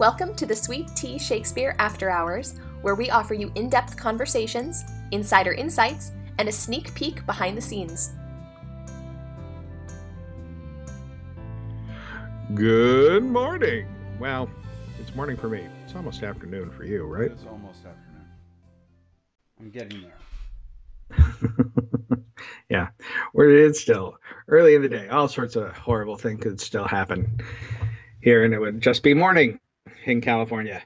Welcome to the Sweet Tea Shakespeare After Hours, where we offer you in depth conversations, insider insights, and a sneak peek behind the scenes. Good morning. Well, it's morning for me. It's almost afternoon for you, right? It's almost afternoon. I'm getting there. yeah, we're it's still early in the day. All sorts of horrible things could still happen here, and it would just be morning in California.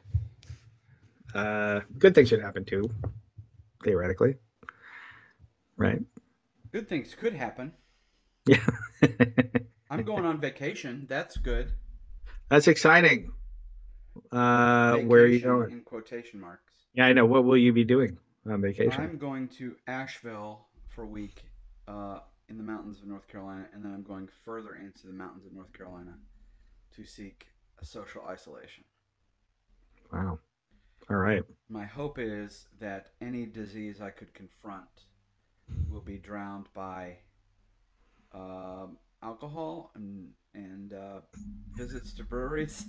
Uh, good things should happen too, theoretically, right? Good things could happen. Yeah, I'm going on vacation. That's good. that's exciting. Uh, where are you going? In quotation marks. Yeah, I know. What will you be doing on vacation? I'm going to Asheville for a week uh, in the mountains of North Carolina, and then I'm going further into the mountains of North Carolina to seek a social isolation. Wow. All right. My hope is that any disease I could confront will be drowned by um, alcohol and and uh, visits to breweries.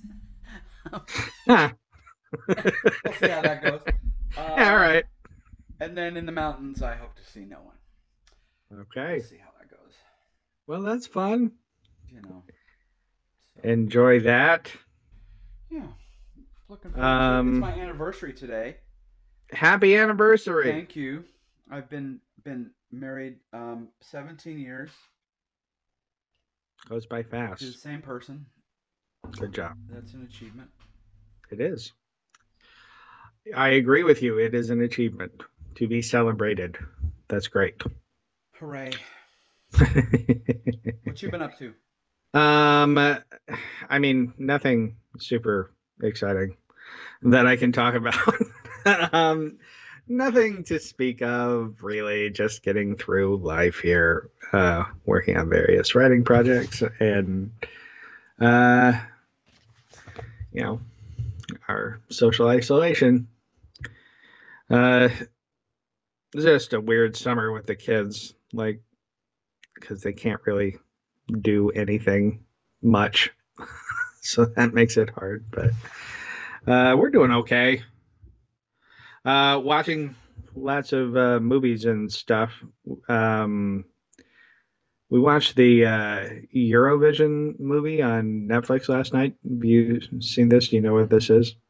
we'll see how that goes. Uh, all right. And then in the mountains, I hope to see no one. Okay. We'll see how that goes. Well, that's fun. You know. So, Enjoy that. yeah. Looking forward to it. Um, It's my anniversary today. Happy anniversary. Thank you. I've been been married um, 17 years Goes by to the fast. same person. Good job. That's an achievement. It is. I agree with you. It is an achievement to be celebrated. That's great. Hooray! What you been up to? um, I mean, nothing super exciting that I can talk about. um, nothing to speak of, really. Just getting through life here, uh, working on various writing projects, and uh, you know, our social isolation. Uh, just a weird summer with the kids, like, because they can't really do anything much. so that makes it hard, but uh, we're doing okay. Uh, watching lots of uh, movies and stuff. Um, we watched the uh, Eurovision movie on Netflix last night. Have you seen this? Do you know what this is?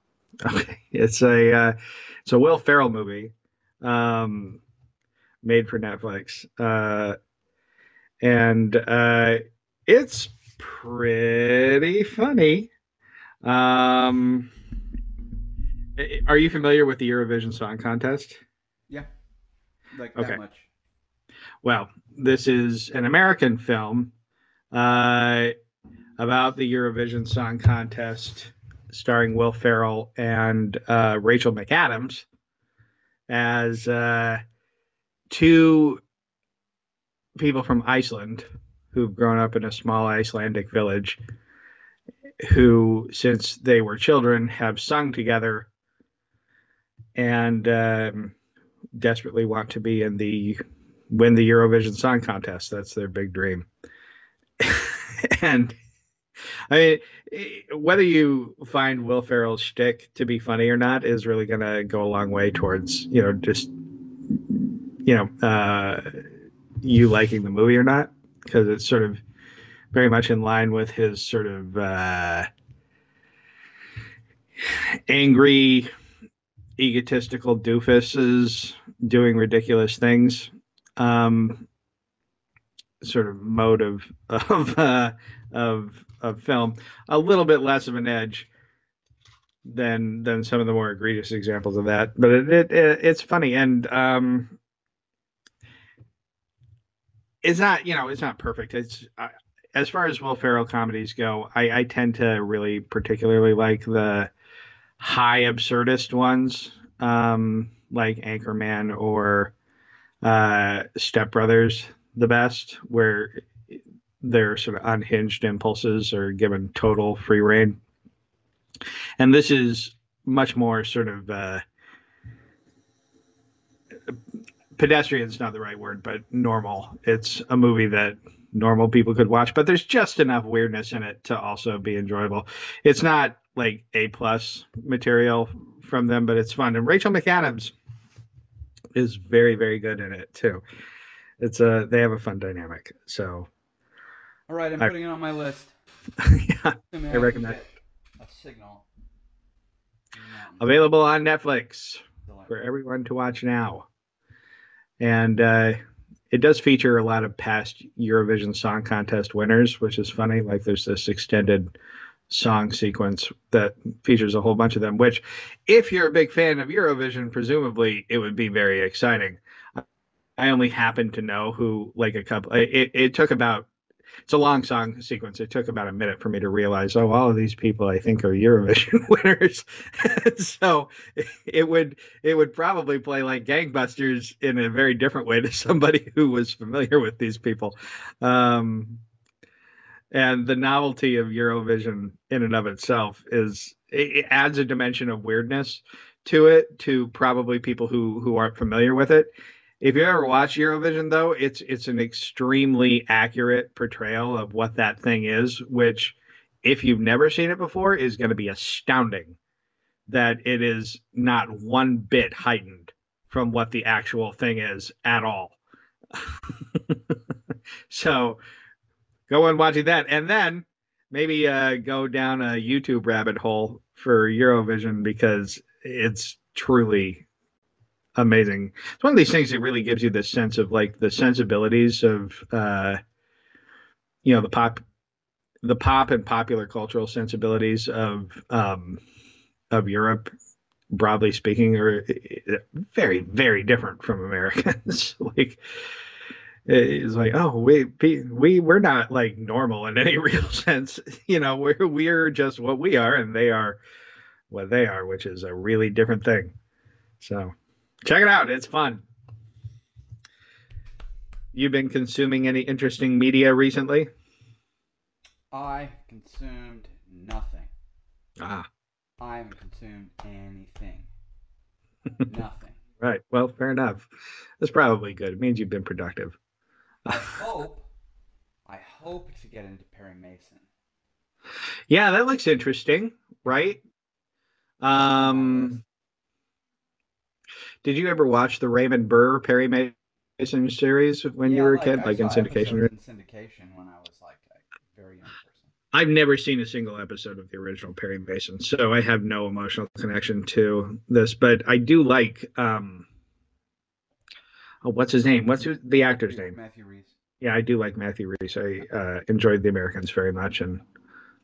Okay, it's a uh, it's a Will Ferrell movie, um, made for Netflix, uh, and uh, it's pretty funny. Um, are you familiar with the Eurovision Song Contest? Yeah, like Okay. that much. Well, this is an American film uh, about the Eurovision Song Contest, starring Will Ferrell and uh, Rachel McAdams as uh, two people from Iceland who've grown up in a small Icelandic village, who, since they were children, have sung together and um, desperately want to be in the win the Eurovision Song Contest. That's their big dream. and I mean, whether you find Will Ferrell's shtick to be funny or not is really going to go a long way towards you know just you know uh, you liking the movie or not because it's sort of very much in line with his sort of uh, angry, egotistical doofuses doing ridiculous things um, sort of mode of of uh, of of film, a little bit less of an edge than than some of the more egregious examples of that. But it, it, it it's funny and um, it's not you know it's not perfect. It's uh, as far as Will Ferrell comedies go, I, I tend to really particularly like the high absurdist ones, um, like Anchorman or uh, Step Brothers the best, where their sort of unhinged impulses are given total free reign. And this is much more sort of uh, pedestrian is not the right word, but normal. It's a movie that normal people could watch, but there's just enough weirdness in it to also be enjoyable. It's not like A plus material from them, but it's fun. And Rachel McAdams is very very good in it too. It's a they have a fun dynamic. So All right, I'm I- putting it on my list. yeah, Assuming I recommend a signal. in the mountains. available on Netflix. Delightful. for everyone to watch now. And uh, it does feature a lot of past Eurovision Song Contest winners, which is funny. Like there's this extended song sequence that features a whole bunch of them, which, if you're a big fan of Eurovision, presumably it would be very exciting. I only happen to know who, like a couple, it, it took about, it's a long song sequence. It took about a minute for me to realize, oh, all of these people I think are Eurovision winners. so it would it would probably play like gangbusters in a very different way to somebody who was familiar with these people um and the novelty of eurovision in and of itself is it, it adds a dimension of weirdness to it to probably people who who aren't familiar with it if you ever watch eurovision though it's it's an extremely accurate portrayal of what that thing is which if you've never seen it before is going to be astounding that it is not one bit heightened from what the actual thing is at all. so go and watching that, and then maybe uh, go down a YouTube rabbit hole for Eurovision because it's truly amazing. It's one of these things that really gives you the sense of like the sensibilities of uh, you know the pop the pop and popular cultural sensibilities of um, of Europe, broadly speaking, are uh, very, very different from Americans. like, it's like, oh, we we we're not like normal in any real sense. You know, we're we're just what we are, and they are what they are, which is a really different thing. So, check it out; it's fun. You've been consuming any interesting media recently? I consumed nothing. Ah, I haven't consumed anything. Nothing. right. Well, fair enough. That's probably good. It means you've been productive. I hope, I hope to get into Perry Mason. Yeah, that looks interesting, right? Um, did you ever watch the Raymond Burr Perry Mason series when you Yeah, were a kid, like in syndication? In syndication when I was like a very young person. I've never seen a single episode of the original Perry Mason, so I have no emotional connection to this. But I do like, um, oh, what's his name? What's who- the actor's name? Matthew Rhys. Yeah, I do like Matthew Rhys. I uh, enjoyed The Americans very much and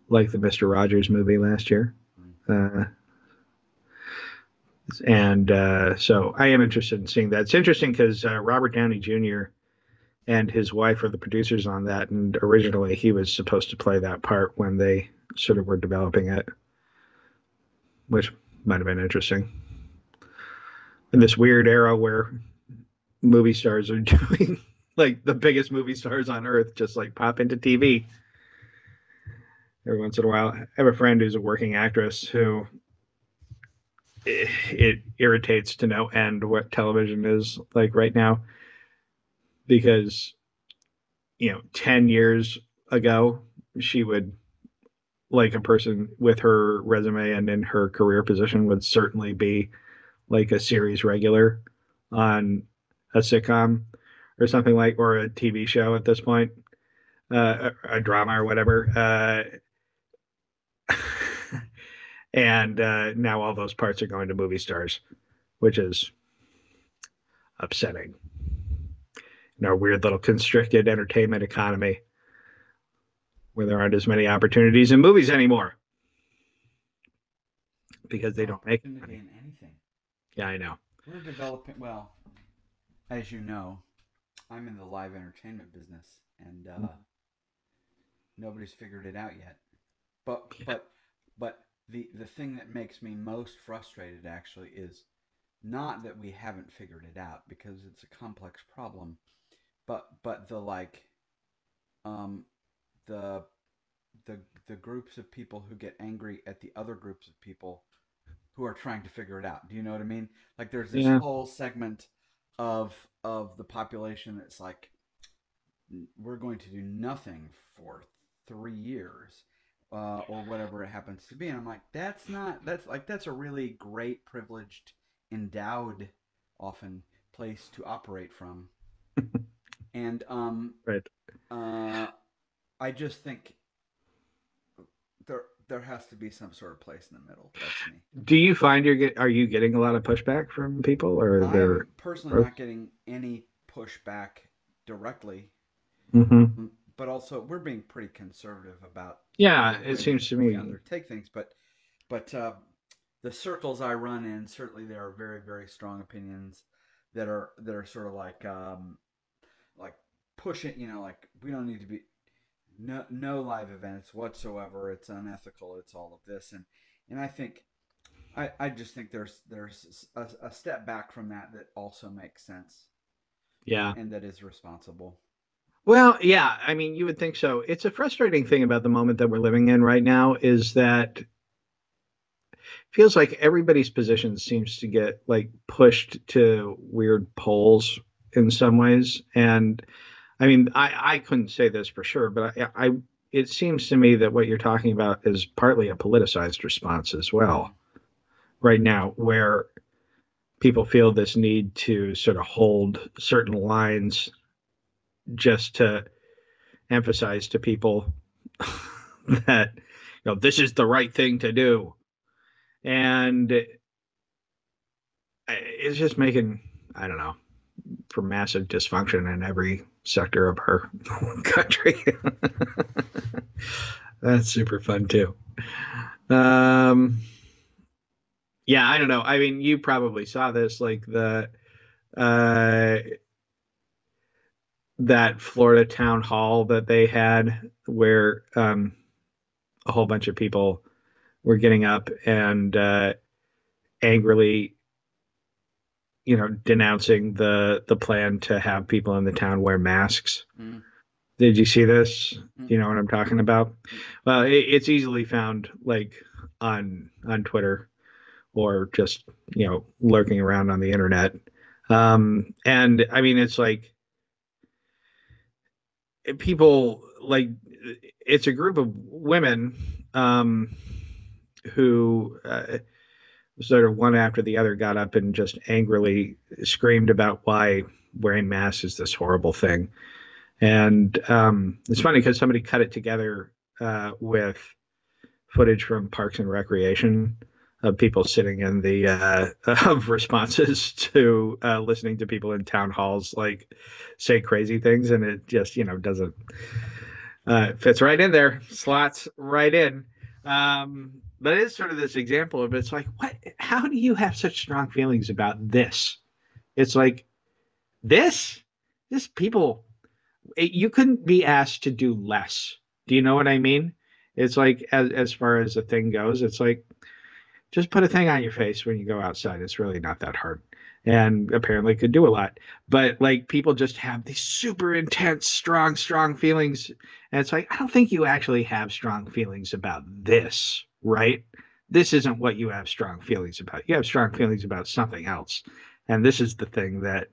like the Mister Rogers movie last year. Uh, and uh, so I am interested in seeing that. It's interesting because uh, Robert Downey Jr. and his wife are the producers on that, and originally he was supposed to play that part when they sort of were developing it, which might have been interesting. In this weird era where movie stars are doing like the biggest movie stars on earth just like pop into TV every once in a while. I have a friend who's a working actress who it, it irritates to no end what television is like right now. Because you know 10 years ago she would like a person with her resume and in her career position would certainly be like a series regular on a sitcom or something like or a TV show at this point uh, a, a drama or whatever uh, and uh, now all those parts are going to movie stars, which is upsetting. In our weird little constricted entertainment economy, where there aren't as many opportunities in movies anymore because they don't make money. in anything. Yeah, I know. We're developing. Well, as you know, I'm in the live entertainment business, and uh, nobody's figured it out yet. But but but the the thing that makes me most frustrated actually is not that we haven't figured it out because it's a complex problem, but but the like, um, the the the groups of people who get angry at the other groups of people who are trying to figure it out. Do you know what I mean? Like there's this Yeah. whole segment of of the population that's like we're going to do nothing for 3 years uh, or whatever it happens to be. And I'm like, that's not that's like that's a really great, privileged, endowed, often place to operate from. and um, right. Uh, I just think there there has to be some sort of place in the middle. That's me. Do you find you're get are you getting a lot of pushback from people, or they're I'm personally not getting any pushback directly, mm-hmm. but also we're being pretty conservative about. Yeah, it seems to me. Undertake things, but but uh, the circles I run in certainly there are very very strong opinions that are that are sort of like um, like pushing. You know, like we don't need to be no no live events whatsoever. It's unethical. It's all of this, and and I think I I just think there's there's a, a step back from that that also makes sense. Yeah, and that is responsible. Well, yeah, I mean, you would think so. It's a frustrating thing about the moment that we're living in right now is that feels like everybody's position seems to get like pushed to weird poles in some ways and I mean, I, I couldn't say this for sure, but I, I it seems to me that what you're talking about is partly a politicized response as well, right now, where people feel this need to sort of hold certain lines just to emphasize to people that you know this is the right thing to do and it's just making i don't know for massive dysfunction in every sector of our country. That's super fun too. Um, yeah, I don't know. I mean, you probably saw this, like the uh, that Florida town hall that they had, where um, a whole bunch of people were getting up and uh, angrily you know, denouncing the the plan to have people in the town wear masks. Mm. Did you see this? Mm. You know what I'm talking about? Well, it, it's easily found like on on Twitter or just you know lurking around on the internet. Um, and I mean, it's like people like it's a group of women um, who. Uh, sort of one after the other got up and just angrily screamed about why wearing masks is this horrible thing. And um, it's funny because somebody cut it together uh, with footage from Parks and Recreation of people sitting in the uh, of responses to uh, listening to people in town halls like say crazy things, and it just you know doesn't uh, fits right in there, slots right in. Um, but it is sort of this example of it's like what how do you have such strong feelings about this? It's like this this people it, you couldn't be asked to do less. Do you know what i mean? It's like as, as far as the thing goes it's like just put a thing on your face when you go outside it's really not that hard and apparently could do a lot but like people just have these super intense strong strong feelings and it's like i don't think you actually have strong feelings about this right? This isn't what you have strong feelings about. You have strong feelings about something else. And this is the thing that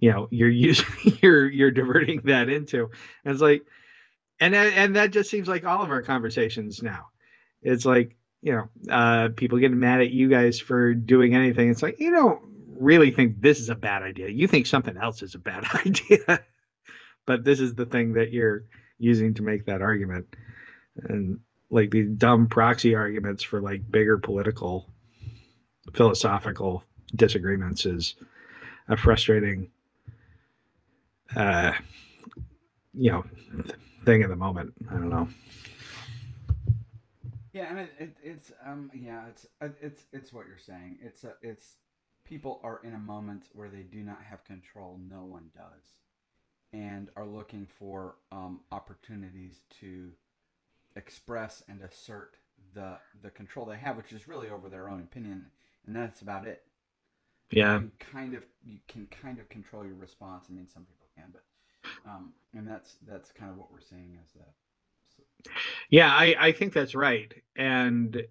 you know you're using you're you're diverting that into. And it's like and and that just seems like all of our conversations now. It's like, you know, uh people getting mad at you guys for doing anything. It's like, you don't really think this is a bad idea. You think something else is a bad idea. but this is the thing that you're using to make that argument. And like these dumb proxy arguments for like bigger political philosophical disagreements is a frustrating uh you know thing in the moment i don't know yeah and it, it, it's um yeah it's it's it's what you're saying it's a, it's people are in a moment where they do not have control no one does and are looking for um opportunities to express and assert the the control they have, which is really over their own opinion, and that's about it. Yeah, you kind of you can kind of control your response. I mean, some people can, but um, and that's that's kind of what we're seeing as that. Yeah, I I think that's right, and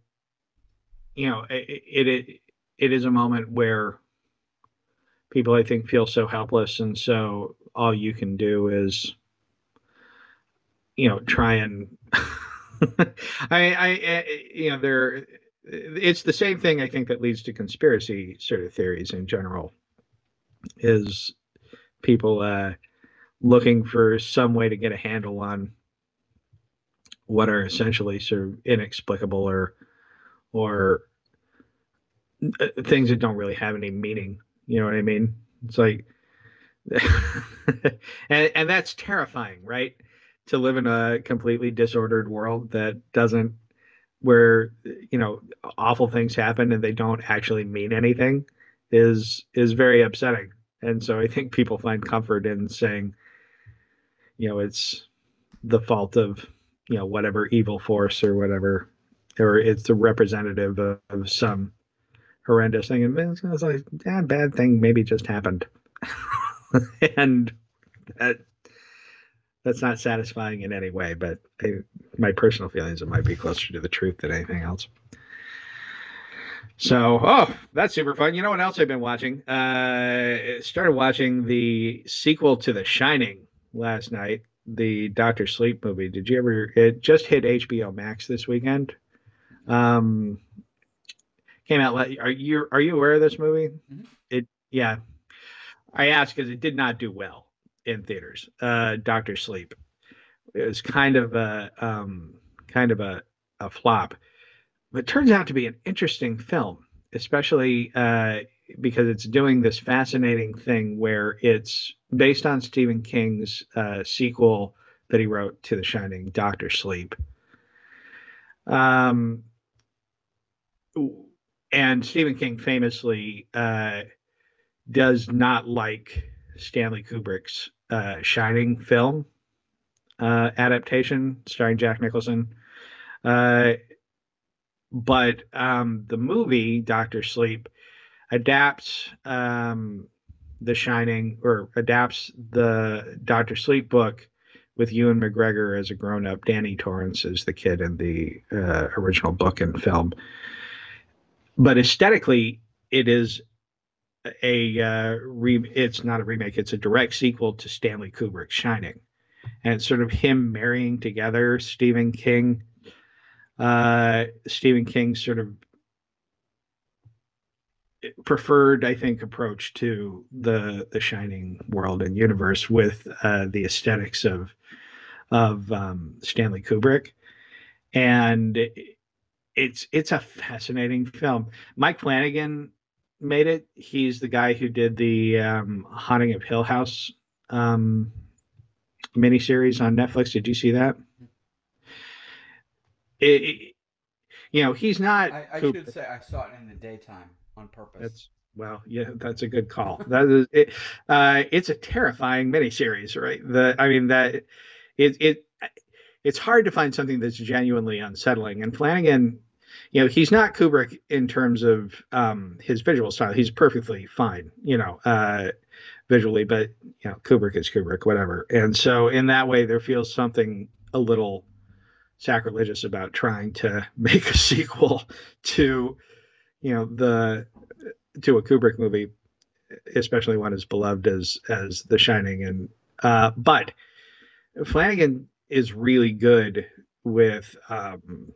you know, it, it it is a moment where people I think feel so helpless, and so all you can do is you know try and I, I, you know, there. It's the same thing. I think that leads to conspiracy sort of theories in general. Is people uh, looking for some way to get a handle on what are essentially sort of inexplicable or or uh, things that don't really have any meaning. You know what I mean? It's like, and and that's terrifying, right? To live in a completely disordered world that doesn't, where you know awful things happen and they don't actually mean anything, is is very upsetting. And so I think people find comfort in saying, you know, it's the fault of you know whatever evil force or whatever, or it's a representative of, of some horrendous thing. And it's, it's like, yeah, bad thing maybe just happened, and that that's not satisfying in any way. But I, my personal feelings, it might be closer to the truth than anything else. So, oh, that's super fun. You know what else I've been watching? Uh, started watching the sequel to The Shining last night, the Doctor Sleep movie. Did you ever? It just hit HBO Max this weekend. Um, came out. Are you are you aware of this movie? Mm-hmm. It yeah. I asked because it did not do well in theaters. Uh, Doctor Sleep. It was kind of a um, kind of a, a flop, but it turns out to be an interesting film, especially uh, because it's doing this fascinating thing where it's based on Stephen King's uh, sequel that he wrote to The Shining, Doctor Sleep. Um, and Stephen King famously uh, does not like Stanley Kubrick's uh, Shining film uh, adaptation starring Jack Nicholson. Uh, but um, the movie Doctor Sleep adapts um, The Shining or adapts the Doctor Sleep book with Ewan McGregor as a grown up, Danny Torrance is the kid in the uh, original book and film. But aesthetically, it is a uh, re- it's not a remake; it's a direct sequel to Stanley Kubrick's Shining, and sort of him marrying together Stephen King, uh, Stephen King's sort of preferred, I think, approach to the the Shining world and universe with uh, the aesthetics of of um, Stanley Kubrick, and it's it's a fascinating film. Mike Flanagan made it. He's the guy who did the um, Haunting of Hill House um, miniseries on Netflix. Did you see that? It, it, you know, he's not. I, I should say I saw it in the daytime on purpose. That's well, yeah, that's a good call. that is it. Uh, it's a terrifying miniseries, right? The I mean that it it it's hard to find something that's genuinely unsettling. And Flanagan you know, he's not Kubrick in terms of um, his visual style. He's perfectly fine, you know, uh, visually, but you know, Kubrick is Kubrick, whatever. And so, in that way, there feels something a little sacrilegious about trying to make a sequel to, you know, the to a Kubrick movie, especially one as beloved as as The Shining. And uh, but Flanagan is really good with um,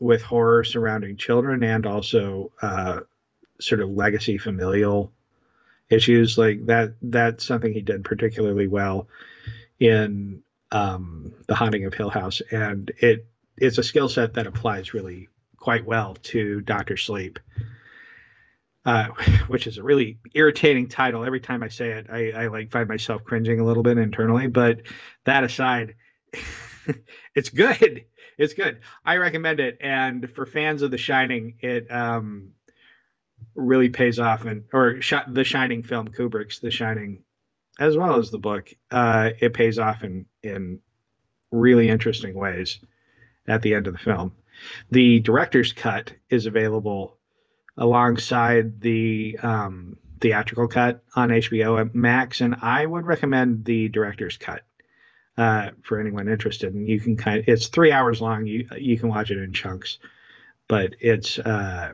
with horror surrounding children and also uh, sort of legacy familial issues like that that's something he did particularly well in um, the haunting of hill house and it it's a skill set that applies really quite well to dr sleep uh, which is a really irritating title every time i say it I, I like find myself cringing a little bit internally but that aside it's good it's good. I recommend it, and for fans of The Shining, it um, really pays off. And or sh- the Shining film, Kubrick's The Shining, as well as the book, uh, it pays off in in really interesting ways at the end of the film. The director's cut is available alongside the um, theatrical cut on HBO Max, and I would recommend the director's cut uh, for anyone interested. And you can kind of, it's three hours long. You you can watch it in chunks, but it's uh,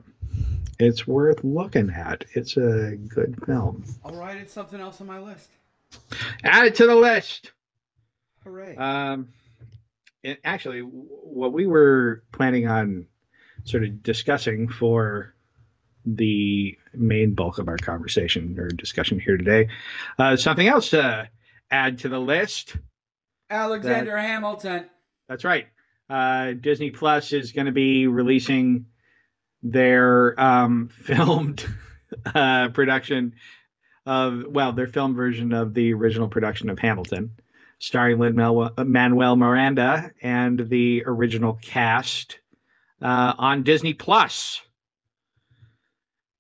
it's worth looking at. It's a good film. All right, it's something else on my list. Add it to the list. Hooray! Um, it, actually, what we were planning on sort of discussing for the main bulk of our conversation or discussion here today, uh, something else to add to the list. Alexander that, Hamilton. That's right. Uh, Disney Plus is going to be releasing their um, filmed uh, production of well, their film version of the original production of Hamilton, starring Lin Manuel Miranda and the original cast uh, on Disney Plus.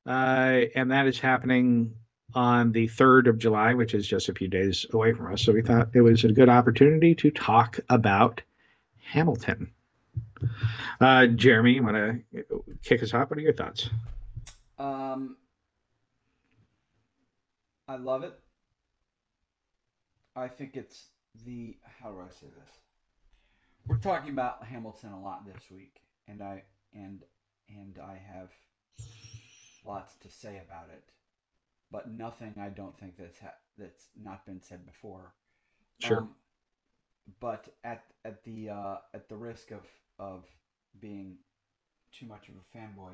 Uh, and that is happening on the 3rd of July, which is just a few days away from us. So we thought it was a good opportunity to talk about Hamilton. Uh, Jeremy, you want to kick us off? What are your thoughts? Um, I love it. I think it's the how do I say this? We're talking about Hamilton a lot this week, and I and and I have lots to say about it, but nothing I don't think that's ha- that's not been said before. Sure. Um, but at at the uh, at the risk of of being too much of a fanboy,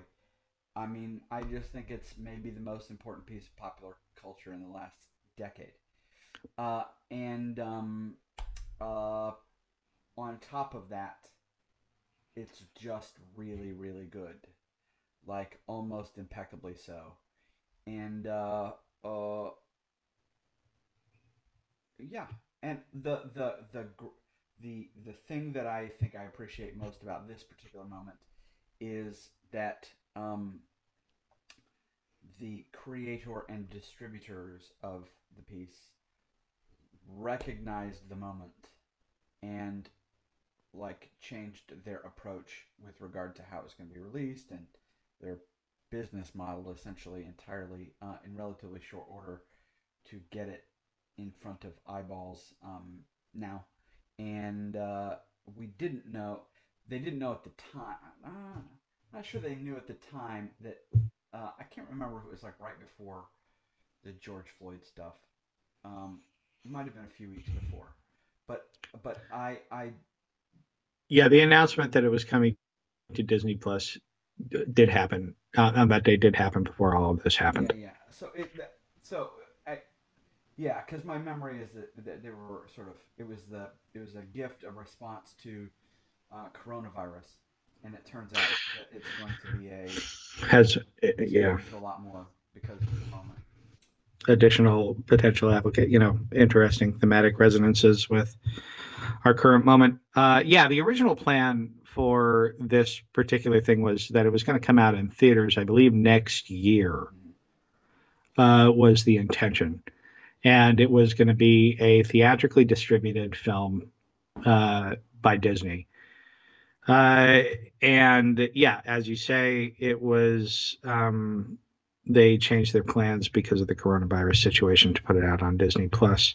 I mean, I just think it's maybe the most important piece of popular culture in the last decade. Uh, and um, uh, on top of that, it's just really, really good. Like, almost impeccably so. And, uh, uh, yeah. And the, the, the, the, the thing that I think I appreciate most about this particular moment is that um, the creator and distributors of the piece recognized the moment and like changed their approach with regard to how it's going to be released and their business model essentially entirely uh, in relatively short order to get it in front of eyeballs um, now and uh, we didn't know they didn't know at the time uh, not sure they knew at the time that uh, I can't remember if it was like right before the George Floyd stuff. Um, it might have been a few weeks before, but but I I yeah, the announcement that it was coming to Disney Plus did happen uh, on that day. Did happen before all of this happened. Yeah, yeah. So it so I yeah, because my memory is that, that they were sort of it was the it was a gift, a response to uh, coronavirus and it turns out that it's going to be a has yeah a lot more because of the moment. Additional potential applicant, you know, interesting thematic resonances with our current moment. Uh, yeah, the original plan for this particular thing was that it was going to come out in theaters, I believe, next year. Uh, was the intention, and it was going to be a theatrically distributed film uh, by Disney uh, and yeah, as you say, it was um, they changed their plans because of the coronavirus situation to put it out on Disney Plus,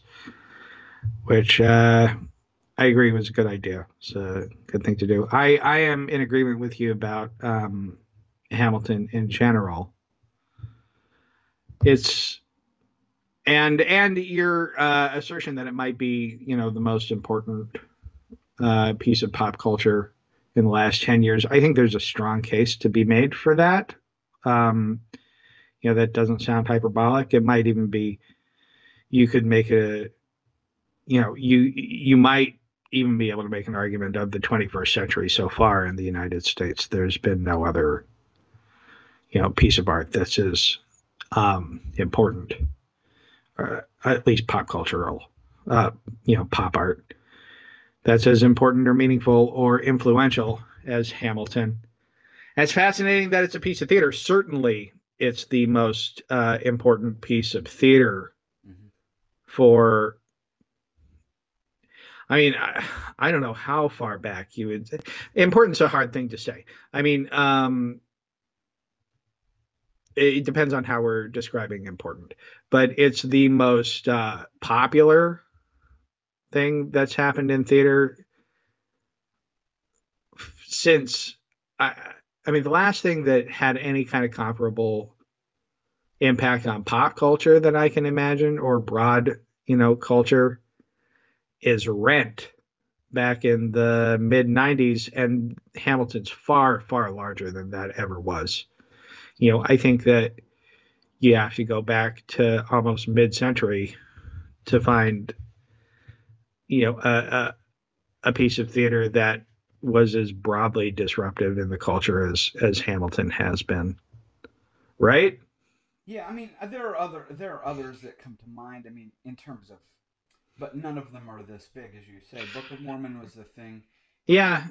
which uh, I agree was a good idea. It's a good thing to do. I I am in agreement with you about um, Hamilton in general. It's and and your uh, assertion that it might be you know the most important uh, piece of pop culture in the last 10 years. I think there's a strong case to be made for that. Um, you know, that doesn't sound hyperbolic. It might even be, you could make a, you know, you, you might even be able to make an argument of the 21st century so far in the United States. There's been no other, you know, piece of art that's as um, important, uh, at least pop cultural, uh, you know, pop art that's as important or meaningful or influential as Hamilton. It's fascinating that it's a piece of theater. Certainly, it's the most uh, important piece of theater mm-hmm. for. I mean, I, I, don't know how far back you would. Important's a hard thing to say. I mean, um, it depends on how we're describing important, but it's the most uh, popular thing that's happened in theater since I, I mean the last thing that had any kind of comparable impact on pop culture that I can imagine or broad, you know, culture is Rent back in the mid 90s, and Hamilton's far, far larger than that ever was. You know, I think that you have to go back to almost mid century to find, you know, a, a, a piece of theater that was as broadly disruptive in the culture as as Hamilton has been. Right? Yeah, I mean, uh, there are other there are others that come to mind. I mean, in terms of, but none of them are this big, as you say. Book of Mormon was the thing. Yeah.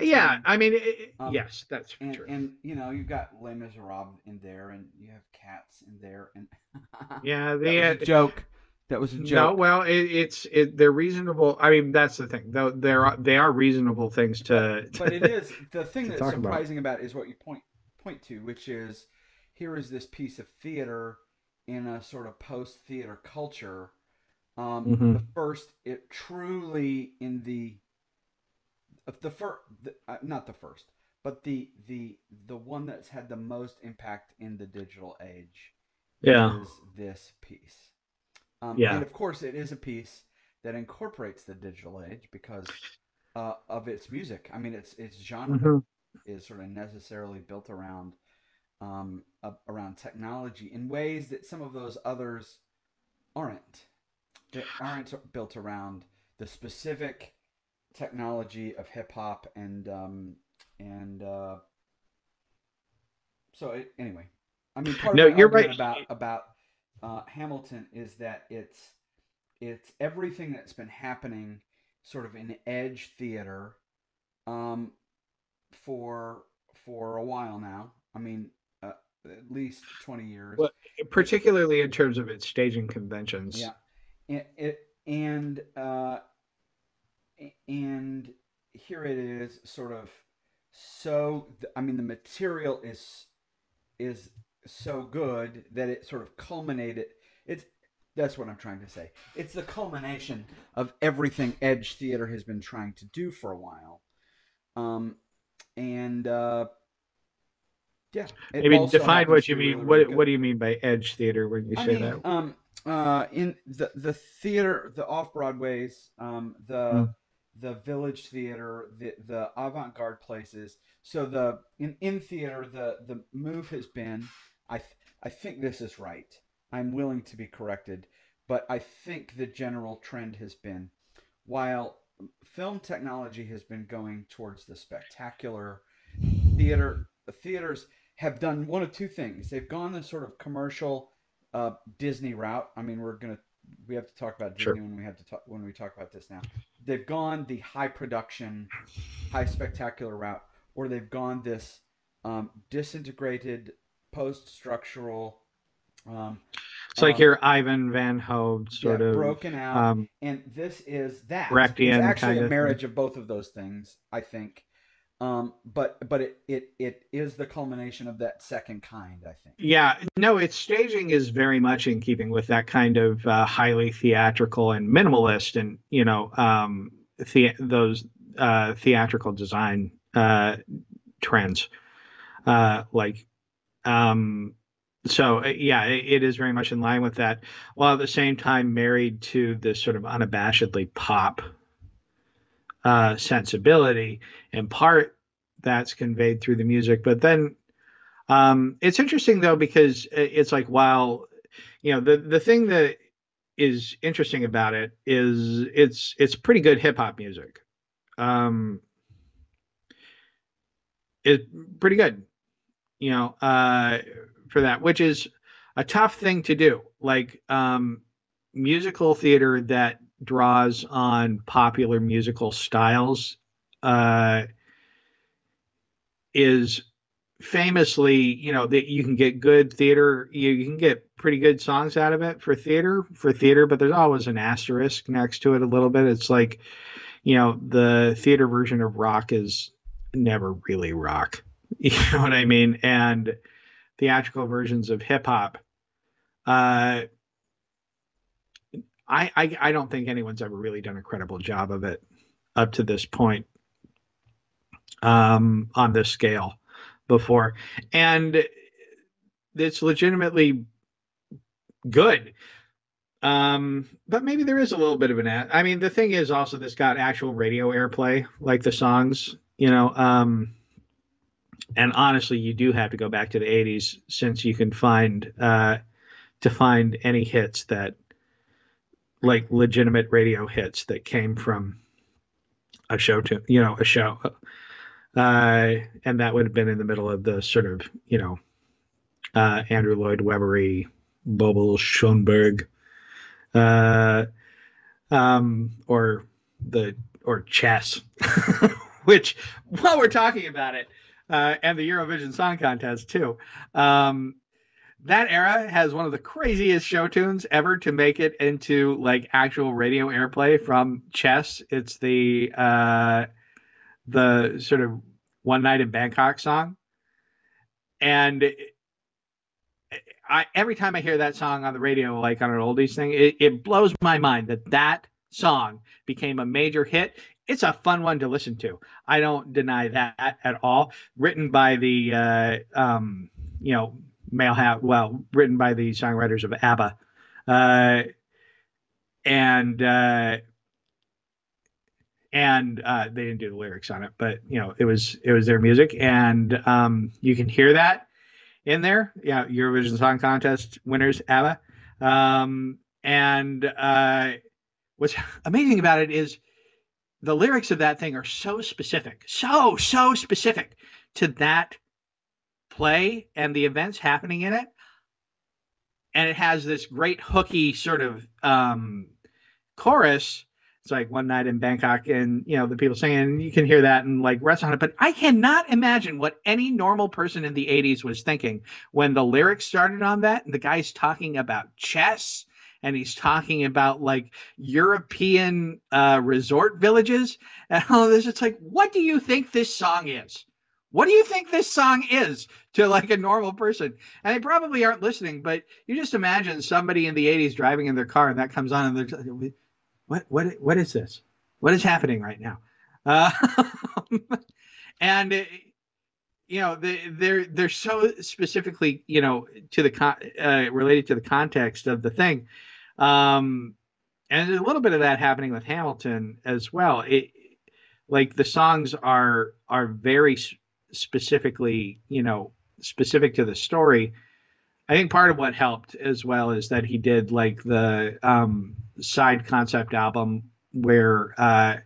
yeah, I mean, it, um, yes, that's and, true. And you know, you've got Les Miserables in there, and you have cats in there, and yeah, they had a joke. That was a joke. No, well, it, it's it, they're reasonable. I mean, that's the thing. Though there are they are reasonable things to. to but it is the thing that's surprising about. about is what you point point to, which is here is this piece of theater in a sort of post theater culture. Um, mm-hmm. The first, it truly in the the first, uh, not the first, but the the the one that's had the most impact in the digital age. Yeah, is this piece. Um, yeah, and of course, it is a piece that incorporates the digital age because uh, of its music. I mean, its its genre mm-hmm. is sort of necessarily built around um, uh, around technology in ways that some of those others aren't. That aren't built around the specific technology of hip hop and um, and uh, so it, anyway, I mean, part no, of you're right about about uh, Hamilton is that it's it's everything that's been happening sort of in edge theater um, for for a while now. I mean, at least 20 years. Well, particularly in terms of its staging conventions. Yeah. It, it and uh, and here it is sort of so I mean the material is is so good that it sort of culminated it's that's what I'm trying to say. It's the culmination of everything Edge Theater has been trying to do for a while. Um, and uh, yeah. Maybe define what you mean. Really, what What do you mean by edge theater when you I say mean, that? Um, uh, in the the theater, the off Broadways, um, the mm. the Village Theater, the the avant garde places. So the in in theater, the the move has been, I th- I think this is right. I'm willing to be corrected, but I think the general trend has been, while film technology has been going towards the spectacular, theater the theaters have done one of two things. They've gone the sort of commercial uh, Disney route. I mean, we're gonna we have to talk about Disney sure. when we have to talk when we talk about this now. They've gone the high production, high spectacular route, or they've gone this um, disintegrated, post structural. Um, it's like um, your Ivo Van Hove sort yeah, of broken out, um, and this is that. It's actually a marriage of both of those things, I think. Um, but but it, it it is the culmination of that second kind, I think. Yeah, no, its staging is very much in keeping with that kind of uh, highly theatrical and minimalist, and you know, um, the, those uh, theatrical design uh, trends, uh, like. Um, so uh, yeah, it, is very much in line with that, while at the same time married to this sort of unabashedly pop uh, sensibility. In part, that's conveyed through the music. But then um, it's interesting though because it's like while you know the the thing that is interesting about it is it's it's pretty good hip hop music. Um, it's pretty good, you know, uh, for that, which is a tough thing to do. Like um, musical theater that draws on popular musical styles uh, is famously, you know, that you can get good theater, you, you can get pretty good songs out of it for theater, for theater, but there's always an asterisk next to it a little bit. It's like, you know, the theater version of rock is never really rock. You know what I mean? And theatrical versions of hip hop uh, I, I, I don't think anyone's ever really done a credible job of it up to this point um, on this scale before, and it's legitimately good. Um, but maybe there is a little bit of an ad. I mean, the thing is also this got actual radio airplay, like the songs, you know. Um, and honestly, you do have to go back to the '80s since you can find uh, to find any hits that, like legitimate radio hits that came from a show to you know a show, uh, and that would have been in the middle of the sort of you know uh, Andrew Lloyd Webbery, Boublil Schoenberg uh, um, or the or chess, which while we're talking about it, uh, and the Eurovision Song Contest too. Um, that era has one of the craziest show tunes ever to make it into like actual radio airplay from chess. It's the uh, the sort of one night in Bangkok song, and I every time I hear that song on the radio, like on an oldies thing, it, it blows my mind that that song became a major hit. It's a fun one to listen to. I don't deny that at all. Written by the uh, um, you know male hat, well, written by the songwriters of ABBA, uh, and uh, and uh, they didn't do the lyrics on it, but you know it was it was their music, and um, you can hear that in there. Yeah, Eurovision Song Contest winners, ABBA. Um, and uh, what's amazing about it is the lyrics of that thing are so specific, so, so specific to that play and the events happening in it. And it has this great hooky sort of um, chorus it's like one night in Bangkok, and you know the people singing. You can hear that and like rest on it. But I cannot imagine what any normal person in the '80s was thinking when the lyrics started on that. And the guy's talking about chess, and he's talking about like European uh, resort villages and all this. It's like, what do you think this song is? What do you think this song is to like a normal person? And they probably aren't listening, but you just imagine somebody in the 80s driving in their car and that comes on and they're what what what is this? What is happening right now? Uh, and uh, you know they, they're they're so specifically you know to the con- uh, related to the context of the thing, um, and a little bit of that happening with Hamilton as well. It like the songs are are very specifically you know specific to the story. I think part of what helped as well is that he did like the um, side concept album where uh,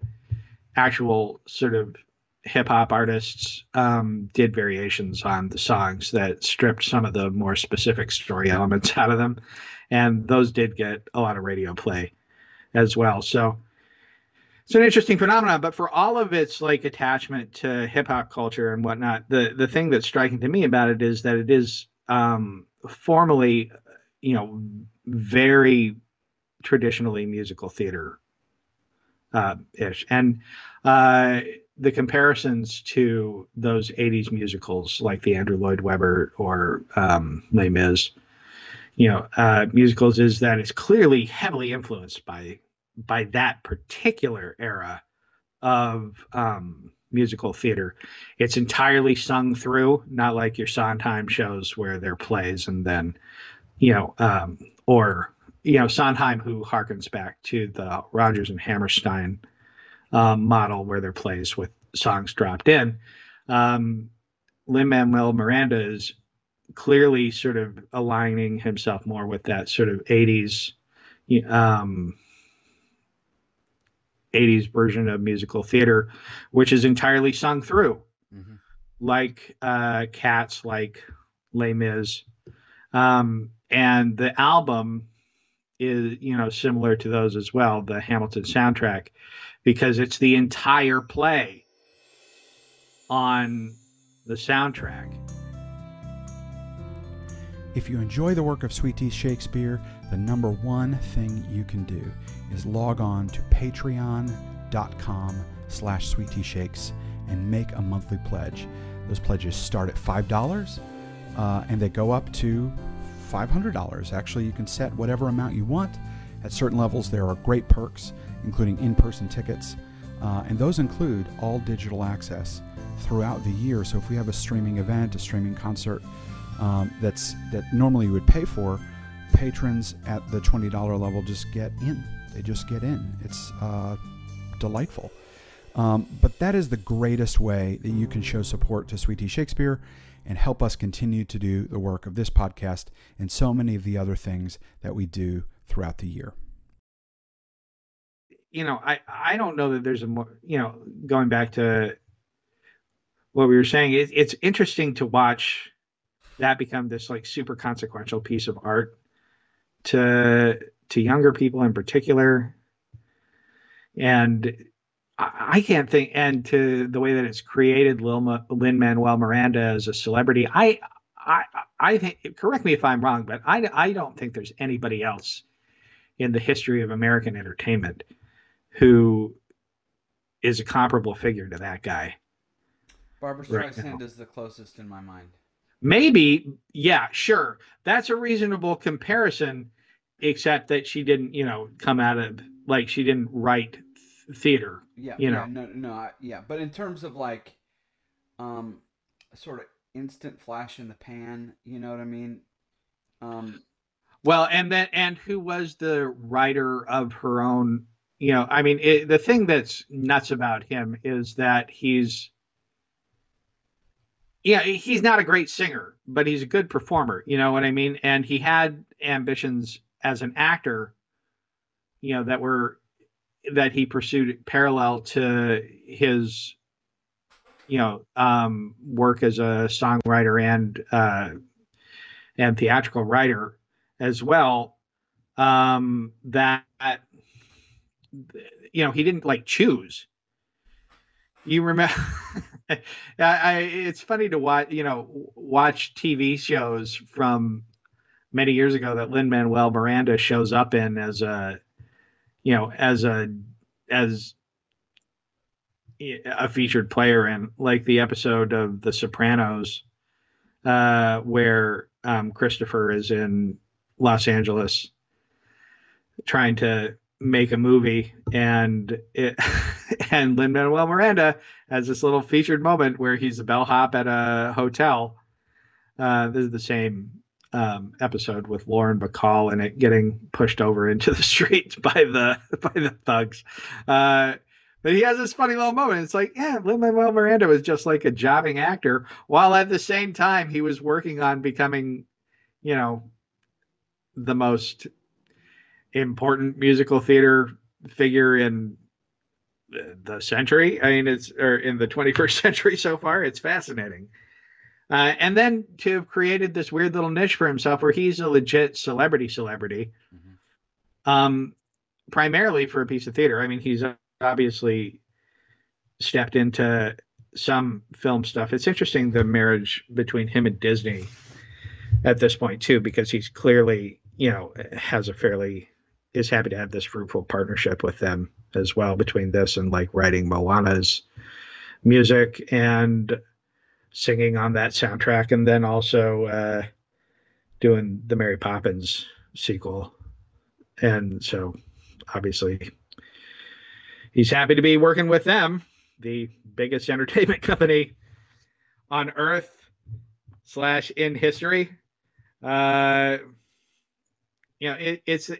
actual sort of hip hop artists um, did variations on the songs that stripped some of the more specific story elements out of them, and those did get a lot of radio play as well. So it's an interesting phenomenon. But for all of its like attachment to hip hop culture and whatnot, the the thing that's striking to me about it is that it is um, formally, you know, very traditionally musical theater uh, ish. And uh, the comparisons to those 80s musicals like the Andrew Lloyd Webber or um, Les Mis, you know, uh, musicals is that it's clearly heavily influenced by by that particular era of um, musical theater. It's entirely sung through, not like your Sondheim shows where they're plays and then, you know, um, or you know, Sondheim, who harkens back to the Rodgers and Hammerstein um, model where they're plays with songs dropped in. Um, Lin Manuel Miranda is clearly sort of aligning himself more with that sort of 80s um, 80s version of musical theater, which is entirely sung through, mm-hmm. like uh, Cats, like Les Mis. Um, and the album is you know similar to those as well the hamilton soundtrack because it's the entire play on the soundtrack if you enjoy the work of sweet tea shakespeare the number one thing you can do is log on to patreon.com slash sweet tea shakes and make a monthly pledge those pledges start at five dollars uh, and they go up to $500. Actually, you can set whatever amount you want. At certain levels, there are great perks, including in person tickets, uh, and those include all digital access throughout the year. So if we have a streaming event, a streaming concert um, that's that normally you would pay for, patrons at the $20 level just get in. They just get in. It's uh, delightful. Um, but that is the greatest way that you can show support to Sweet Tea Shakespeare and help us continue to do the work of this podcast and so many of the other things that we do throughout the year. You know, I I don't know that there's a more you know going back to what we were saying. It, it's interesting to watch that become this like super consequential piece of art to to younger people in particular and I can't think, and to the way that it's created Lin Manuel Miranda as a celebrity, I, I, I think. Correct me if I'm wrong, but I, I don't think there's anybody else in the history of American entertainment who is a comparable figure to that guy. Barbra Streisand right is the closest in my mind. Maybe, yeah, sure. That's a reasonable comparison, except that she didn't, you know, come out of like she didn't write theater. Yeah, you yeah, know, no, no, yeah. But in terms of like, um, sort of instant flash in the pan, you know what I mean? Um, well, and then and who was the writer of her own? You know, I mean, it, the thing that's nuts about him is that he's yeah, he's not a great singer, but he's a good performer. You know what I mean? And he had ambitions as an actor, you know, that were that he pursued parallel to his you know um, work as a songwriter and uh, and theatrical writer as well um, that you know he didn't like choose you remember I, it's funny to watch you know watch tv shows from many years ago that lin manuel miranda shows up in as a you know, as a as a featured player in like the episode of The Sopranos uh, where um, Christopher is in Los Angeles trying to make a movie and it and Lin Manuel Miranda has this little featured moment where he's a bellhop at a hotel. Uh, this is the same um, episode with Lauren Bacall and it getting pushed over into the streets by the by the thugs. Uh, but he has this funny little moment. It's like, yeah, Lin Manuel Miranda was just like a jobbing actor, while at the same time he was working on becoming, you know, the most important musical theater figure in the century. I mean, it's or in the 21st century so far. It's fascinating. Uh, and then to have created this weird little niche for himself where he's a legit celebrity celebrity, mm-hmm. um, primarily for a piece of theater. I mean, he's obviously stepped into some film stuff. It's interesting the marriage between him and Disney at this point too, because he's clearly, you know, has a fairly is happy to have this fruitful partnership with them as well between this and like writing Moana's music and singing on that soundtrack, and then also uh, doing the Mary Poppins sequel. And so, obviously, he's happy to be working with them, the biggest entertainment company on Earth slash in history. Uh, you know, it, it's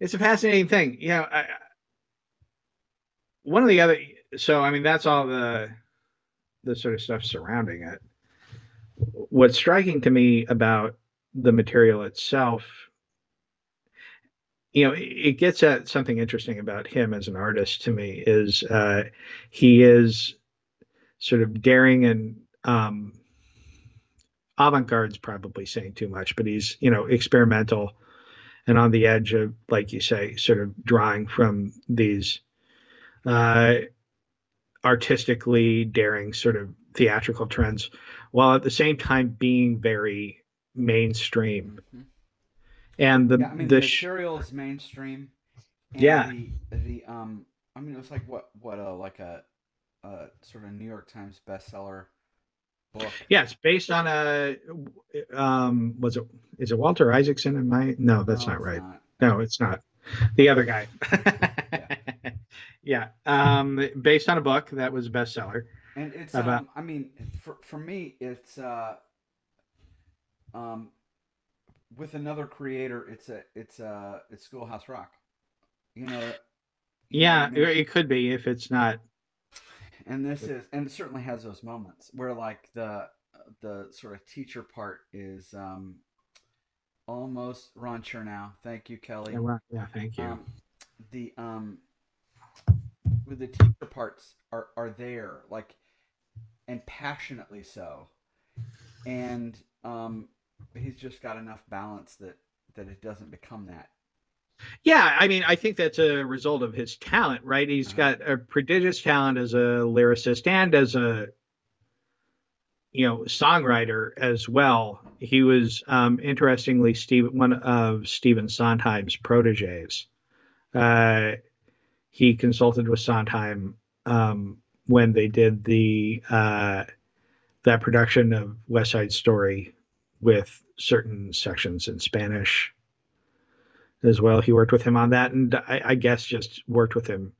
it's a fascinating thing. You know, I, one of the other. So, I mean, that's all the the sort of stuff surrounding it. What's striking to me about the material itself, you know, it gets at something interesting about him as an artist to me is uh, he is sort of daring and um, avant-garde's probably saying too much, but he's you know experimental and on the edge of, like you say, sort of drawing from these uh, artistically daring sort of theatrical trends while at the same time being very mainstream. Mm-hmm. and the yeah, I mean, the, the material is mainstream yeah. the, the um i mean it was like what what a like a, a sort of new york times bestseller book. Yeah it's based on a um was it is it walter isaacson? In my no that's no, not right. not. no it's not. The other guy yeah. Um, based on a book that was a bestseller. And it's, about... um, I mean, for for me, it's uh, um, with another creator, it's a it's a it's Schoolhouse Rock. You know. you know Yeah, what I mean? it could be if it's not. and this is and it certainly has those moments where like the the sort of teacher part is um almost Ron Chernow. Thank you, Kelly. Yeah, yeah, thank you. Um, the um with the teacher parts are are there like and passionately so and um he's just got enough balance that that it doesn't become that Yeah, I mean, I think that's a result of his talent, right? He's Uh-huh. got a prodigious talent as a lyricist and as a you know songwriter as well. He was um, interestingly Steve, one of Stephen Sondheim's proteges. Uh, he consulted with Sondheim um, when they did the uh, that production of West Side Story with certain sections in Spanish as well. He worked with him on that, and I, I guess just worked with him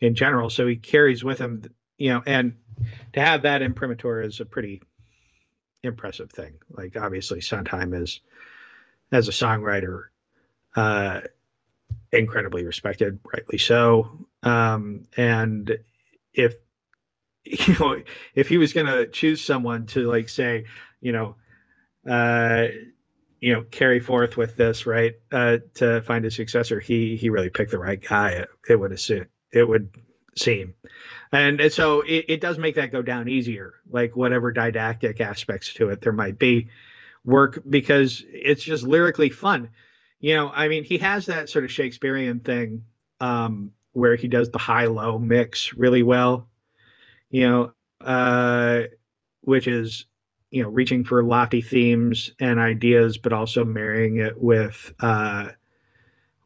in general. So he carries with him, you know, and to have that imprimatur is a pretty impressive thing. Like obviously, Sondheim is as a songwriter, uh, incredibly respected, rightly so. Um, and if you know, if he was going to choose someone to like say, you know, uh, you know, carry forth with this, right? Uh, to find a successor, he he really picked the right guy. It, it would assume it would seem, and, and so it, it does make that go down easier. Like whatever didactic aspects to it there might be, work because it's just lyrically fun. You know, I mean, he has that sort of Shakespearean thing um, where he does the high low mix really well. You know, uh, which is you know reaching for lofty themes and ideas but also marrying it with uh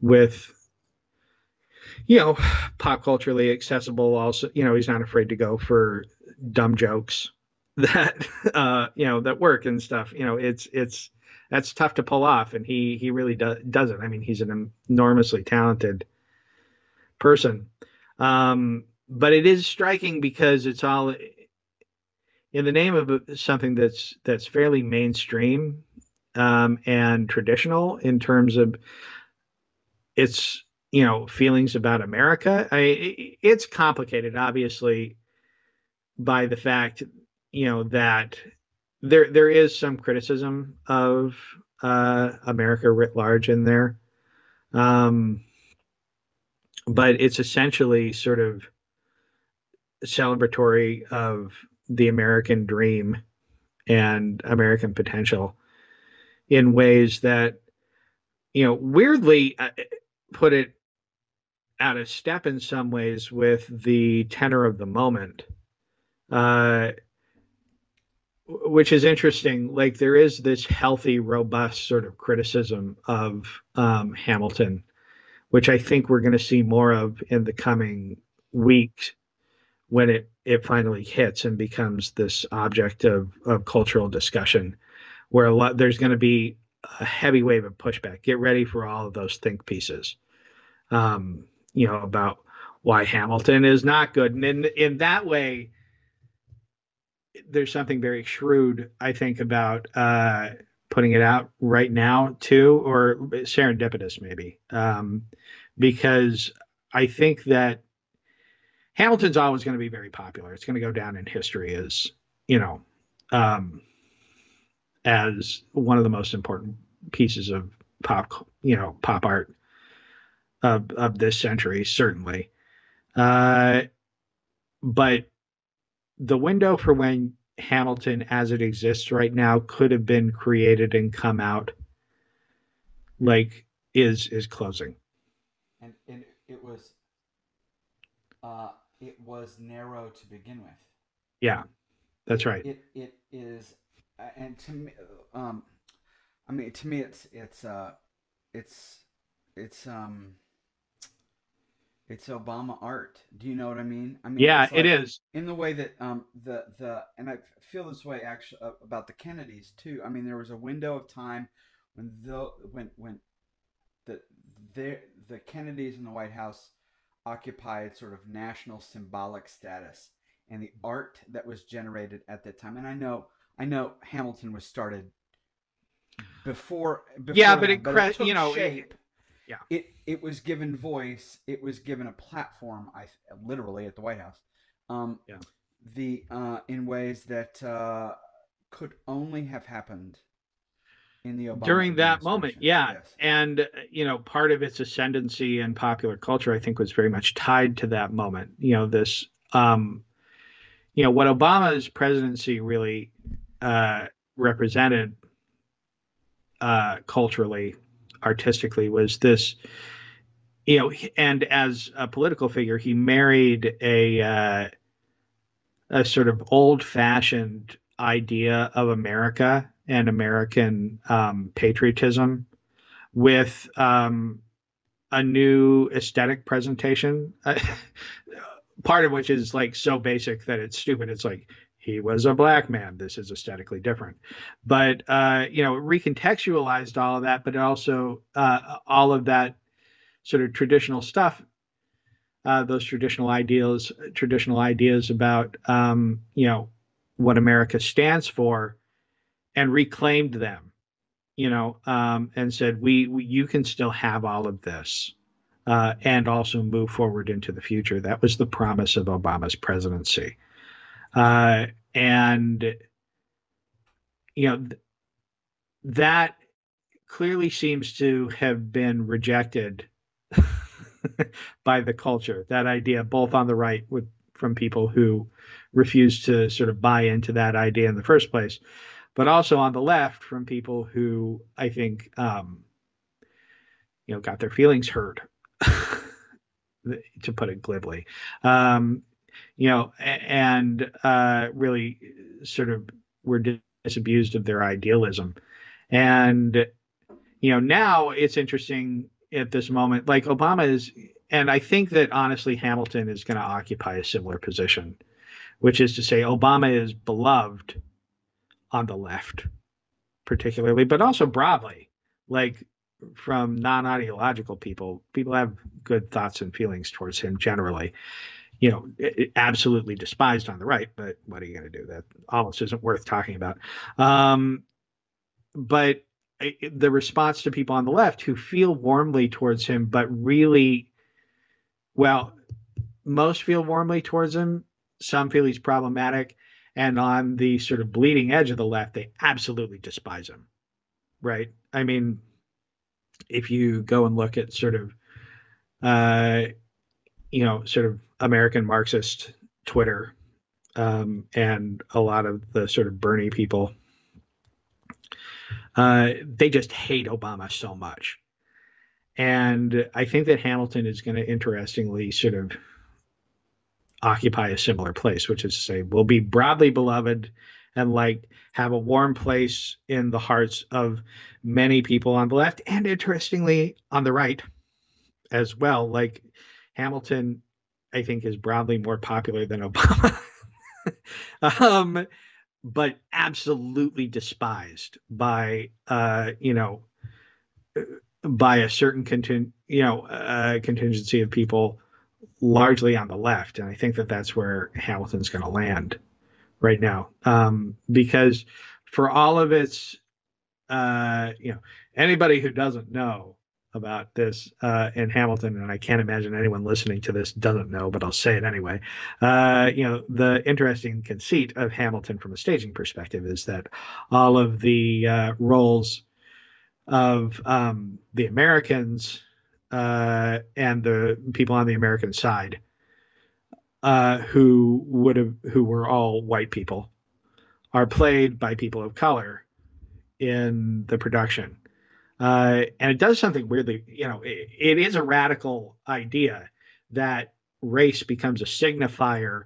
with you know pop culturally accessible also you know he's not afraid to go for dumb jokes that uh you know that work and stuff you know it's it's that's tough to pull off and he he really does does it i mean he's an enormously talented person um but it is striking because it's all in the name of something that's that's fairly mainstream um, and traditional in terms of its you know feelings about America. I, it's complicated, obviously, by the fact you know that there there is some criticism of uh, America writ large in there, um, but it's essentially sort of celebratory of the American dream and American potential in ways that, you know, weirdly uh, put it out of step in some ways with the tenor of the moment, uh, which is interesting. Like there is this healthy, robust sort of criticism of um, Hamilton, which I think we're going to see more of in the coming weeks when it it finally hits and becomes this object of, of cultural discussion where a lot there's going to be a heavy wave of pushback get ready for all of those think pieces um, you know about why hamilton is not good and in in that way there's something very shrewd i think about uh, putting it out right now too or serendipitous maybe um, because i think that Hamilton's always going to be very popular. It's going to go down in history as, you know, um, as one of the most important pieces of pop, you know, pop art of of this century, certainly. Uh, but the window for when Hamilton, as it exists right now, could have been created and come out, like, is is closing. and, and it was uh it was narrow to begin with Yeah, that's right. It it is, uh, and to me, um, I mean, to me, it's it's uh, it's it's um, it's Obama art. Do you know what I mean? I mean, Yeah, like- is. in the way that um the the and I feel this way actually uh, about the Kennedys too. I mean, there was a window of time when the when when the the the Kennedys in the White House occupied sort of national symbolic status and the art that was generated at that time. And I know I know Hamilton was started before, before Yeah, but it but took you know, it- shape. Yeah. it it was given voice. It was given a platform. I literally at the White House. Um, Yeah. The uh, in ways that uh, could only have happened in the Obama during that moment yeah Yes. and uh, you know part of its ascendancy in popular culture i think was very much tied to that moment you know this um you know what obama's presidency really uh represented uh culturally artistically was this you know and as a political figure he married a uh a sort of old fashioned idea of america and american um patriotism with um a new aesthetic presentation part of which is like so basic that it's stupid. It's like he was a black man this is aesthetically different but uh you know it recontextualized all of that but also uh all of that sort of traditional stuff uh those traditional ideals traditional ideas about um you know what america stands for and reclaimed them you know um and said we, we you can still have all of this uh, and also move forward into the future. That was the promise of Obama's presidency. Uh, and, you know, th- that clearly seems to have been rejected by the culture. That idea, both on the right with from people who refuse to sort of buy into that idea in the first place, but also on the left from people who I think, um, you know, got their feelings hurt to put it glibly. Um, you know, and uh, really sort of were disabused of their idealism. And, you know, now it's interesting at this moment, like Obama is, and I think that honestly, Hamilton is going to occupy a similar position, which is to say, Obama is beloved on the left, particularly, but also broadly. Like from non-ideological people people have good thoughts and feelings towards him generally you know absolutely despised on the right but what are you going to do? That almost isn't worth talking about. Um, but the response to people on the left who feel warmly towards him but really well most feel warmly towards him some feel he's problematic and on the sort of bleeding edge of the left they absolutely despise him right? I mean if you go and look at sort of uh you know sort of american marxist twitter um and a lot of the sort of bernie people uh they just hate obama so much. And i think that hamilton is going to interestingly sort of occupy a similar place which is to say we'll be broadly beloved and like have a warm place in the hearts of many people on the left and interestingly on the right as well. Like hamilton i think is broadly more popular than obama. Um but absolutely despised by uh you know by a certain contin- you know uh, contingency of people largely on the left. And i think that that's where hamilton's going to land right now. Um, because for all of its uh, you know anybody who doesn't know about this uh, in hamilton and i can't imagine anyone listening to this doesn't know but i'll say it anyway. Uh, you know the interesting conceit of hamilton from a staging perspective is that all of the uh, roles of um, the americans uh, and the people on the american side uh, who would have who were all white people are played by people of color in the production uh, and it does something weirdly you know it, it is a radical idea that race becomes a signifier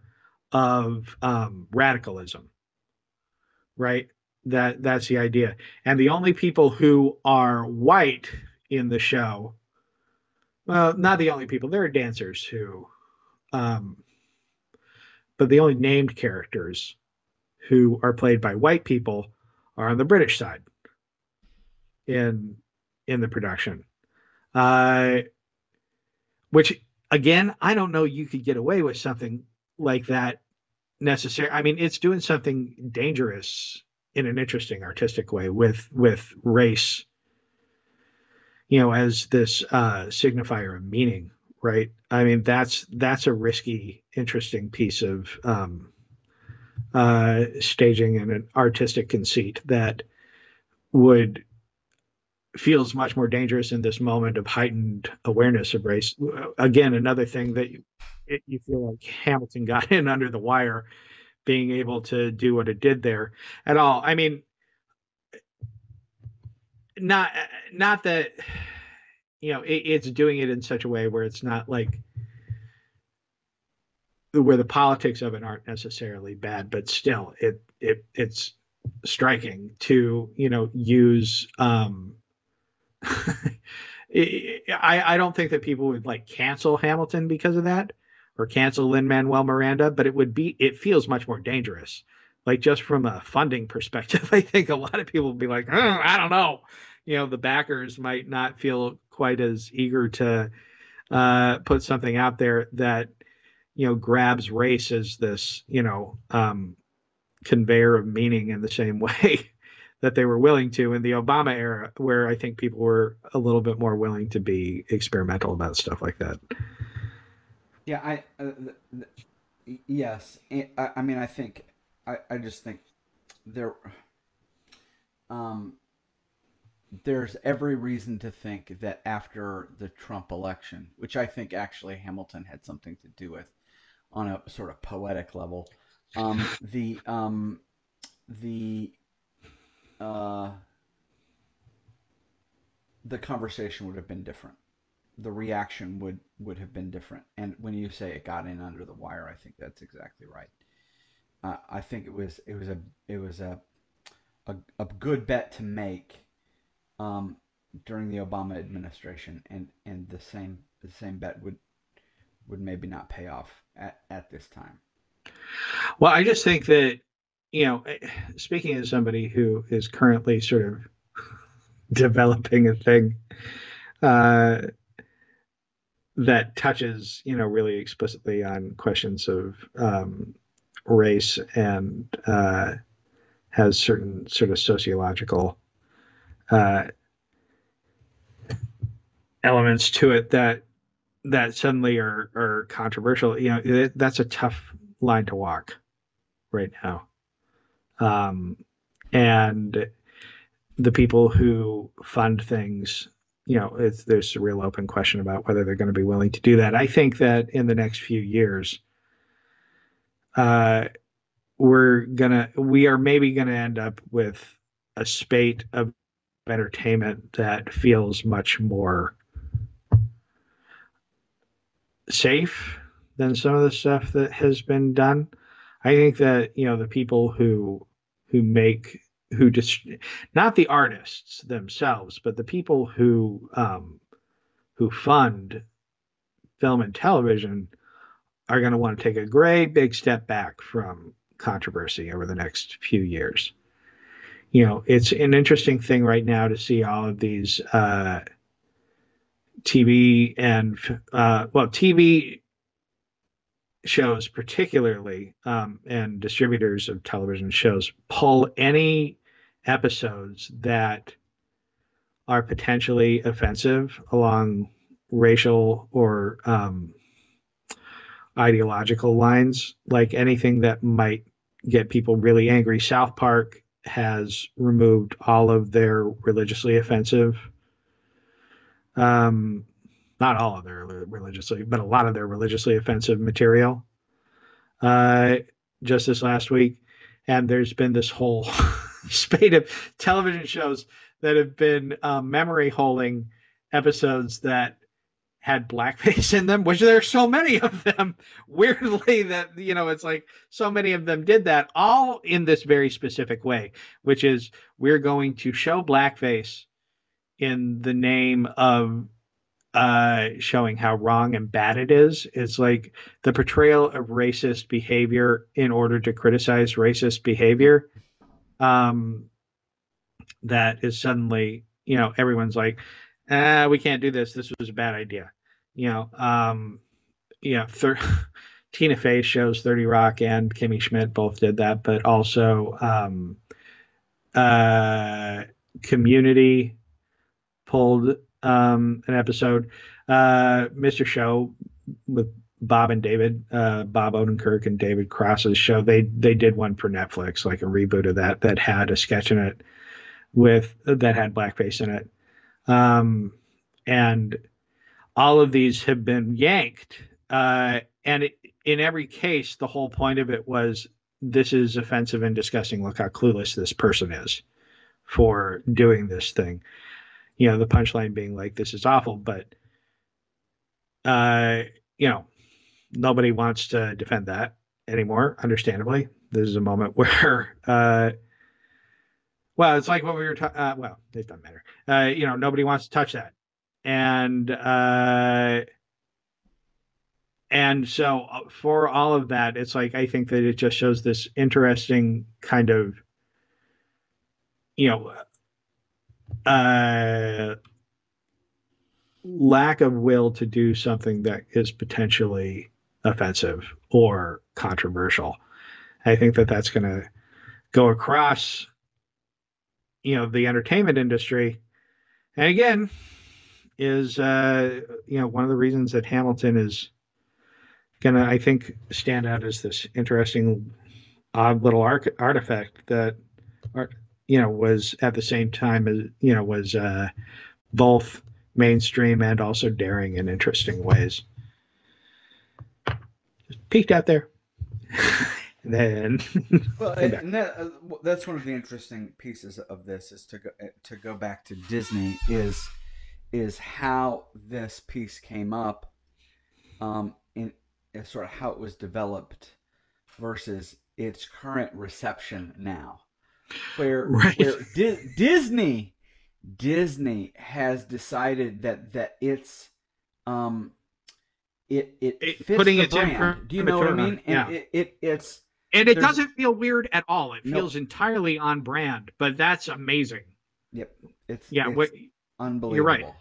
of um, radicalism right? That that's the idea. And the only people who are white in the show well not the only people there are dancers who um, but the only named characters who are played by white people are on the British side. In in the production. Uh, which again, I don't know you could get away with something like that necessary. I mean, it's doing something dangerous in an interesting artistic way with with race you know as this uh signifier of meaning right i mean that's that's a risky interesting piece of um uh staging and an artistic conceit that would feels much more dangerous in this moment of heightened awareness of race again another thing that you, it, you feel like hamilton got in under the wire being able to do what it did there at all. I mean, not not that you know it, it's doing it in such a way where it's not like where the politics of it aren't necessarily bad, but still it it it's striking to you know use um I I don't think that people would like cancel Hamilton because of that or cancel Lin Manuel Miranda, but it would be it feels much more dangerous. Like just from a funding perspective, I think a lot of people would be like, oh, I don't know. You know, the backers might not feel quite as eager to uh, put something out there that you know grabs race as this you know um, conveyor of meaning in the same way that they were willing to in the Obama era, where I think people were a little bit more willing to be experimental about stuff like that. Yeah, I uh, yes, I, I mean I think I, I just think there um there's every reason to think that after the Trump election, which I think actually Hamilton had something to do with on a sort of poetic level, um, the um, the uh, the conversation would have been different the reaction would would have been different. And when you say it got in under the wire, I think that's exactly right. Uh, I think it was it was a it was a a, a good bet to make um, during the Obama administration, and and the same the same bet would would maybe not pay off at, at this time. Well, I just think that you know, speaking as somebody who is currently sort of developing a thing. Uh, that touches, you know, really explicitly on questions of um, race and uh, has certain sort of sociological uh, elements to it that that suddenly are are controversial. You know, that's a tough line to walk right now, um, and the people who fund things you know, it's there's a real open question about whether they're going to be willing to do that. I think that in the next few years, uh, we're gonna, we are maybe to end up with a spate of entertainment that feels much more safe than some of the stuff that has been done. I think that you know the people who who make who just not the artists themselves, but the people who um, who fund film and television are going to want to take a great big step back from controversy over the next few years. You know, it's an interesting thing right now to see all of these uh, TV and uh, well, TV shows particularly um, and distributors of television shows pull any episodes that are potentially offensive along racial or um, ideological lines, like anything that might get people really angry. South Park has removed all of their religiously offensive, um, not all of their religiously, but a lot of their religiously offensive material uh, just this last week. And there's been this whole spate of television shows that have been um, memory holding episodes that had blackface in them, which there are so many of them. Weirdly, that you know, it's like so many of them did that, all in this very specific way, which is we're going to show blackface in the name of uh, showing how wrong and bad it is. It's like the portrayal of racist behavior in order to criticize racist behavior um, that is suddenly, you know, everyone's like, ah, we can't do this. This was a bad idea. You know, um, you know, thir- Tina Fey shows 30 Rock and Kimmy Schmidt both did that, but also um, uh, Community pulled um, an episode. Uh, Mr. Show with Bob and David, uh, Bob Odenkirk and David Cross's show. They they did one for Netflix, like a reboot of that that had a sketch in it with that had blackface in it. Um, and all of these have been yanked. Uh, and it, in every case, the whole point of it was this is offensive and disgusting. Look how clueless this person is for doing this thing. You know, the punchline being like, this is awful, but, uh, you know, nobody wants to defend that anymore, understandably. This is a moment where, uh, well, it's like what we were talking. Uh, well, it doesn't matter. Uh, you know, nobody wants to touch that, and uh, and so uh, for all of that, it's like I think that it just shows this interesting kind of, you know, uh, lack of will to do something that is potentially offensive or controversial. I think that that's going to go across you know the entertainment industry and again is uh you know one of the reasons that hamilton is gonna i think stand out as this interesting odd little arc- artifact that you know was at the same time as you know was uh both mainstream and also daring in interesting ways. Just peeked out there. Then well, and that, uh, that's one of the interesting pieces of this is to go uh, to go back to Disney is is how this piece came up, um, in uh, sort of how it was developed versus its current reception now, where right. where Di- Disney Disney has decided that that it's um it it, it fits putting the brand. Do you know what I mean? And yeah. it, it it's and it doesn't feel weird at all. It feels nope. entirely on brand, but that's amazing. Yep. It's yeah, it's what, unbelievable. You're right.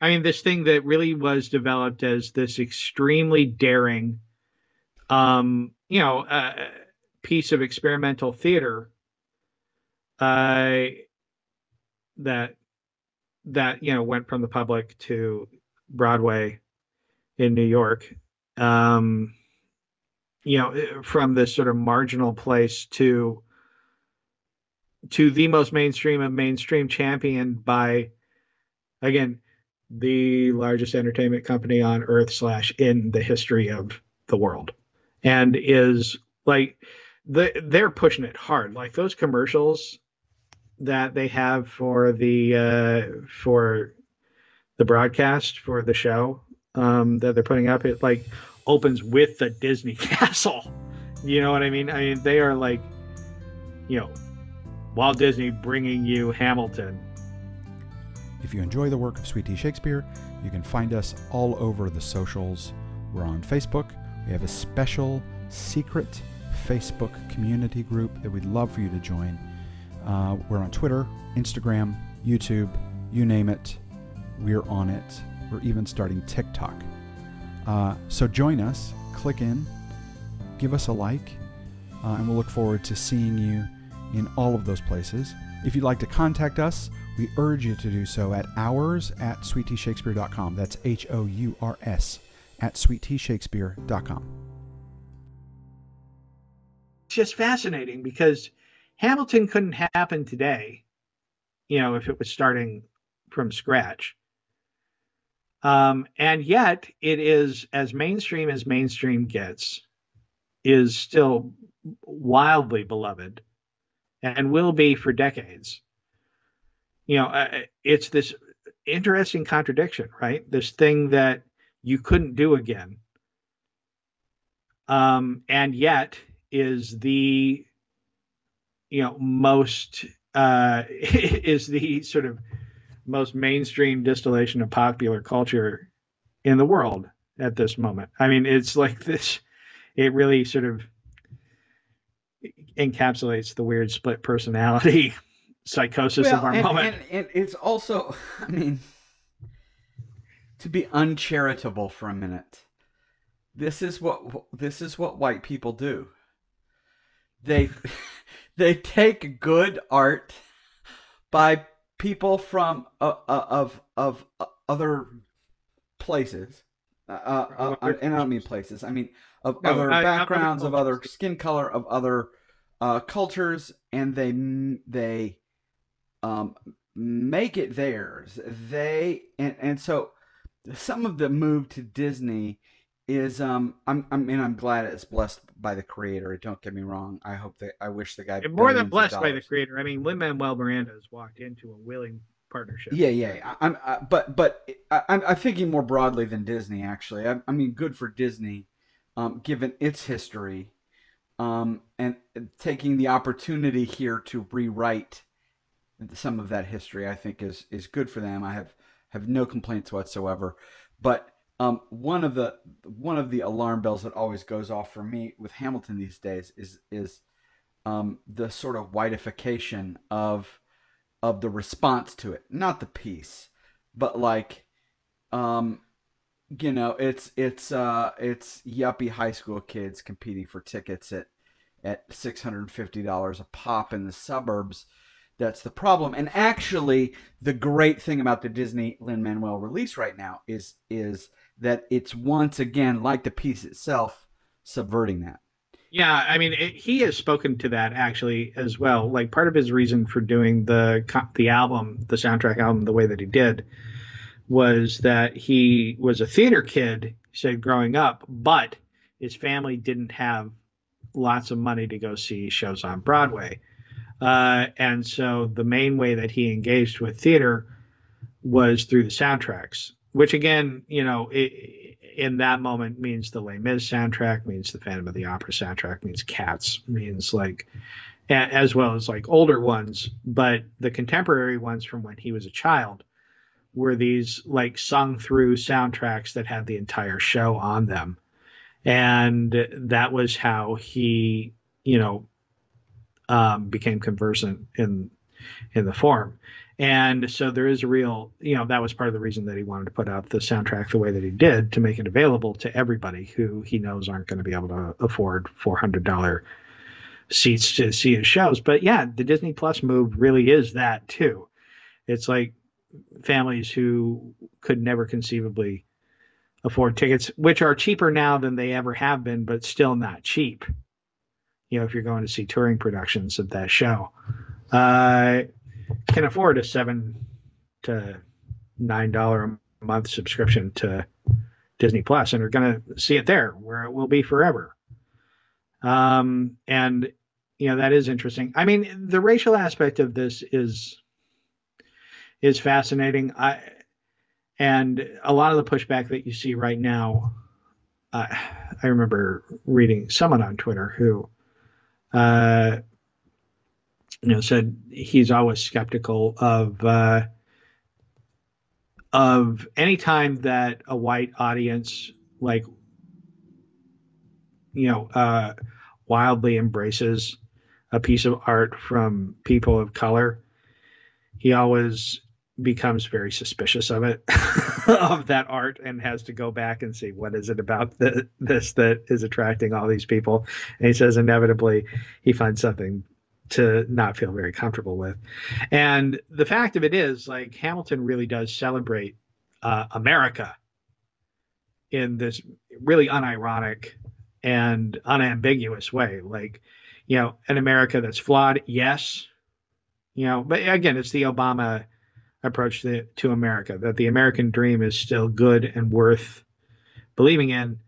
I mean, this thing that really was developed as this extremely daring, um, you know, uh, piece of experimental theater, uh, that that you know went from the public to Broadway in New York. Um, you know eh, from this sort of marginal place to to the most mainstream of mainstream championed by again the largest entertainment company on earth slash in the history of the world and is like the, they're pushing it hard like those commercials that they have for the uh for the broadcast for the show um that they're putting up it like opens with the Disney castle. You know what I mean? I mean, they are like, you know, Walt Disney bringing you Hamilton. If you enjoy the work of Sweet Tea Shakespeare, you can find us all over the socials. We're on Facebook. We have a special secret Facebook community group that we'd love for you to join. Uh, we're on Twitter, Instagram, YouTube, you name it. We're on it. We're even starting TikTok. Uh, so join us, click in, give us a like, uh, and we'll look forward to seeing you in all of those places. If you'd like to contact us, we urge you to do so at hours at sweetteashakespeare.com. That's H O U R S at sweetteashakespeare.com. It's just fascinating because Hamilton couldn't happen today, you know, if it was starting from scratch. Um, and yet it is as mainstream as mainstream gets, is still wildly beloved and will be for decades. You know, uh, it's this interesting contradiction, right? This thing that you couldn't do again. Um, and yet is the you know most uh is the sort of most mainstream distillation of popular culture in the world at this moment. I mean, it's like this, it really sort of encapsulates the weird split personality psychosis well, of our and, moment. And, and it's also, I mean, to be uncharitable for a minute, this is what this is what white people do. They they take good art by people from uh, uh, of of uh, other places. Uh, uh, and I don't mean places. I mean of No, other I- backgrounds, of other skin color, of other uh, cultures, and they they um, make it theirs. They and and so some of the move to Disney is um I'm I mean I'm glad it's blessed by the creator. Don't get me wrong. I hope that I wish the guy And more than blessed by the creator. I mean, Lin Manuel Miranda has walked into a willing partnership. Yeah, yeah. I- I'm, I, but but I, I'm, I'm thinking more broadly than Disney. Actually, I, I mean, good for Disney, um, given its history, um, and taking the opportunity here to rewrite some of that history. I think is is good for them. I have have no complaints whatsoever. But um, one of the one of the alarm bells that always goes off for me with Hamilton these days is is um, the sort of whiteification of of the response to it, not the piece, but like, um, you know, it's it's uh it's yuppie high school kids competing for tickets at at six hundred and fifty dollars a pop in the suburbs. That's the problem. And actually, the great thing about the Disney Lin Manuel release right now is is that it's once again like the piece itself subverting that. Yeah, I mean, it, he has spoken to that actually as well. Like part of his reason for doing the the album, the soundtrack album, the way that he did, was that he was a theater kid. Said growing up, but his family didn't have lots of money to go see shows on Broadway, uh, and so the main way that he engaged with theater was through the soundtracks. Which again, you know, i in that moment means the Les Mis soundtrack, means the Phantom of the Opera soundtrack, means Cats, means like, as well as like older ones. But the contemporary ones from when he was a child were these like sung through soundtracks that had the entire show on them. And that was how he, you know, um, became conversant in in the form. And so there is a real, you know, that was part of the reason that he wanted to put out the soundtrack the way that he did to make it available to everybody who he knows aren't going to be able to afford $400 seats to see his shows. But yeah, the Disney Plus move really is that too. It's like families who could never conceivably afford tickets, which are cheaper now than they ever have been, but still not cheap. You know, if you're going to see touring productions of that show. Uh, can afford a seven to nine dollar a month subscription to Disney Plus and are going to see it there where it will be forever. Um, and you know that is interesting. I mean, the racial aspect of this is is fascinating. I and a lot of the pushback that you see right now. Uh, I remember reading someone on Twitter who uh, you know said he's always skeptical of uh, of any time that a white audience like you know uh, wildly embraces a piece of art from people of color he always becomes very suspicious of it of that art and has to go back and see what is it about the, this that is attracting all these people. And he says inevitably he finds something to not feel very comfortable with. And the fact of it is like hamilton really does celebrate uh, america in this really unironic and unambiguous way. Like you know an america that's flawed yes you know but again it's the obama approach to, to america that the american dream is still good and worth believing in.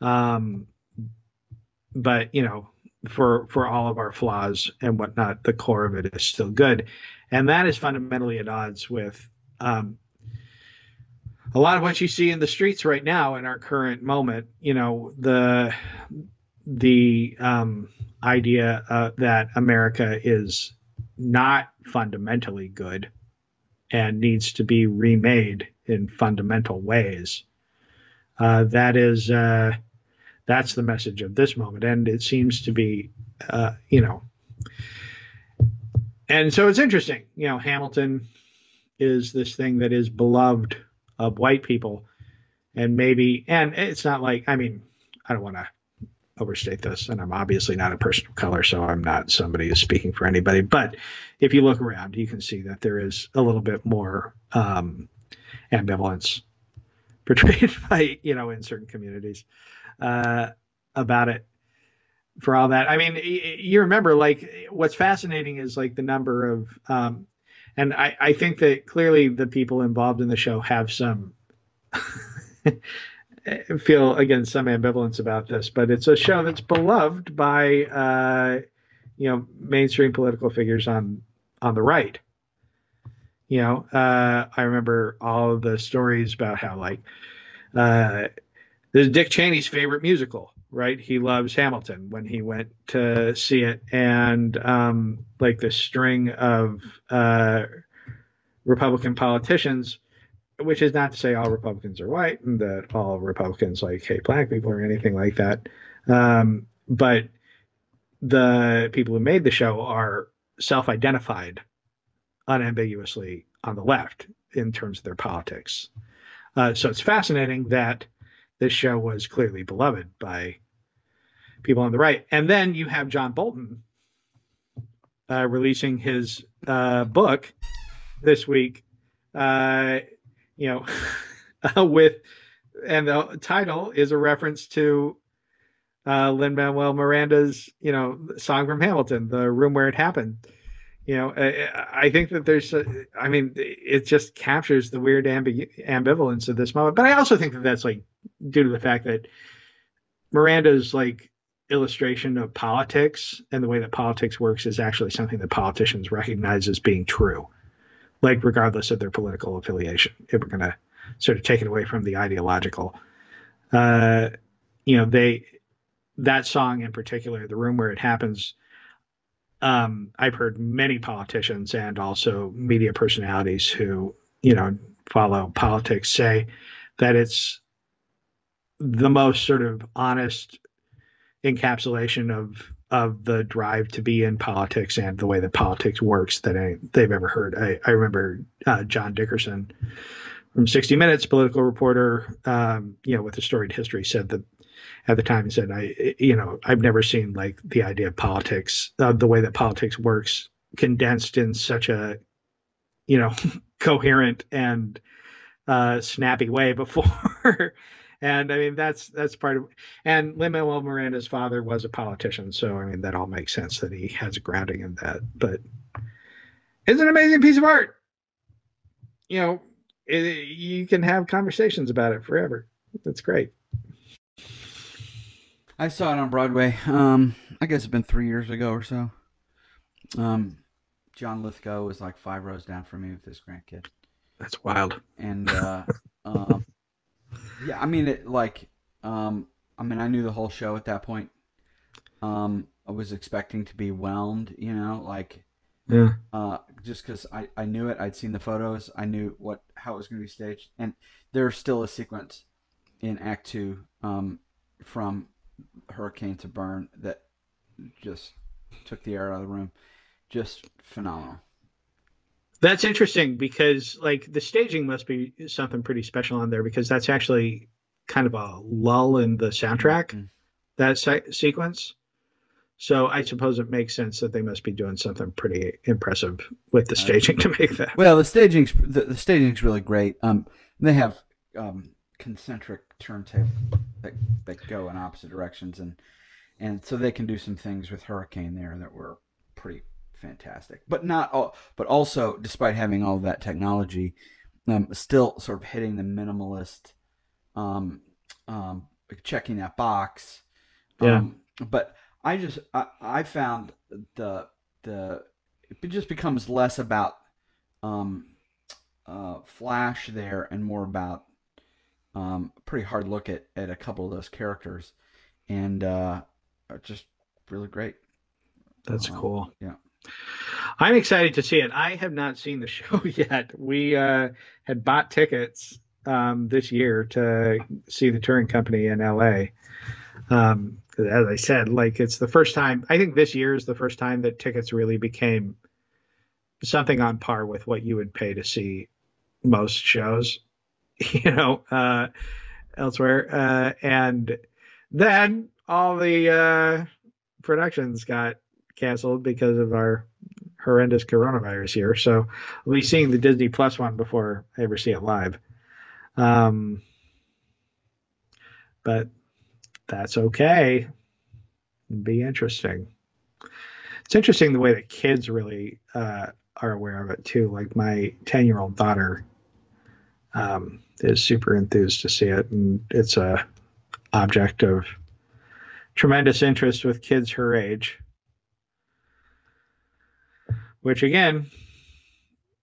Um, but you know for for all of our flaws and whatnot the core of it is still good. And that is fundamentally at odds with um, a lot of what you see in the streets right now in our current moment you know the the um, idea uh, that america is not fundamentally good and needs to be remade in fundamental ways. Uh, that is uh, that's the message of this moment. And it seems to be uh, you know. And so it's interesting you know hamilton is this thing that is beloved of white people. And maybe and it's not like i mean i don't want to overstate this, and I'm obviously not a person of color, so I'm not somebody who's speaking for anybody. But if you look around, you can see that there is a little bit more um, ambivalence portrayed by you know in certain communities uh, about it. For all that, I mean, you remember like what's fascinating is like the number of, um, and I, I think that clearly the people involved in the show have some feel again some ambivalence about this, but it's a show that's beloved by uh, you know mainstream political figures on on the right. You know, uh, I remember all the stories about how like uh, this is Dick Cheney's favorite musical, right? He loves Hamilton when he went to see it, and um, like the string of uh, Republican politicians which is not to say all Republicans are white and that all Republicans like hate black people or anything like that. Um, but the people who made the show are self identified unambiguously on the left in terms of their politics. Uh, so it's fascinating that this show was clearly beloved by people on the right. And then you have John Bolton uh, releasing his uh, book this week uh, you know, with and the title is a reference to uh, Lin Manuel Miranda's, you know, song from Hamilton, "The Room Where It Happened." You know, I, I think that there's, a, I mean, it just captures the weird ambi- ambivalence of this moment. But I also think that that's like due to the fact that Miranda's like illustration of politics and the way that politics works is actually something that politicians recognize as being true like regardless of their political affiliation. If we're going to sort of take it away from the ideological, uh, you know, they that song in particular, the room where it happens. Um, I've heard many politicians and also media personalities who you know follow politics say that it's the most sort of honest encapsulation of of the drive to be in politics and the way that politics works that I, they've ever heard. I, I remember uh, John Dickerson from 60 Minutes, political reporter, um, you know, with a storied history, said that at the time said, I, you know, I've never seen like the idea of politics, uh, the way that politics works condensed in such a, you know, coherent and uh, snappy way before. And I mean, that's that's part of. And Lin Manuel Miranda's father was a politician, so I mean, that all makes sense that he has a grounding in that. But it's an amazing piece of art. You know, it, you can have conversations about it forever. That's great. I saw it on Broadway. Um, I guess it's been three years ago or so. Um, John Lithgow was like five rows down from me with his grandkid. That's wild. And uh, um, yeah, I mean, it like, um, I mean, I knew the whole show at that point. Um, I was expecting to be whelmed, you know, like, yeah. Uh, just because I, I knew it, I'd seen the photos, I knew what how it was going to be staged, and there's still a sequence in Act Two, um, from Hurricane to Burn that just took the air out of the room, just phenomenal. That's interesting because like the staging must be something pretty special on there because that's actually kind of a lull in the soundtrack mm-hmm. that se- sequence. So I suppose it makes sense that they must be doing something pretty impressive with the staging to make that. Well, the staging's the, the staging's really great. Um, they have um, concentric turntables that that go in opposite directions, and and so they can do some things with Hurricane there that were pretty fantastic. But not all, but also despite having all of that technology, um, still sort of hitting the minimalist, um, um, checking that box. Yeah. Um, but I just I, I found the the it just becomes less about um, uh, flash there and more about um, pretty hard look at, at a couple of those characters and uh, just really great. That's um, cool. Yeah. I'm excited to see it. I have not seen the show yet. We uh, had bought tickets um, this year to see the touring company in LA. Um, as I said, like it's the first time. I think this year is the first time that tickets really became something on par with what you would pay to see most shows, you know, uh, elsewhere. Uh, and then all the uh, productions got canceled because of our horrendous coronavirus here. So I'll be seeing the Disney Plus one before I ever see it live. Um, but that's okay. It'd be interesting. It's interesting the way that kids really uh, are aware of it too. Like my ten-year-old daughter um, is super enthused to see it, and it's a object of tremendous interest with kids her age. Which again,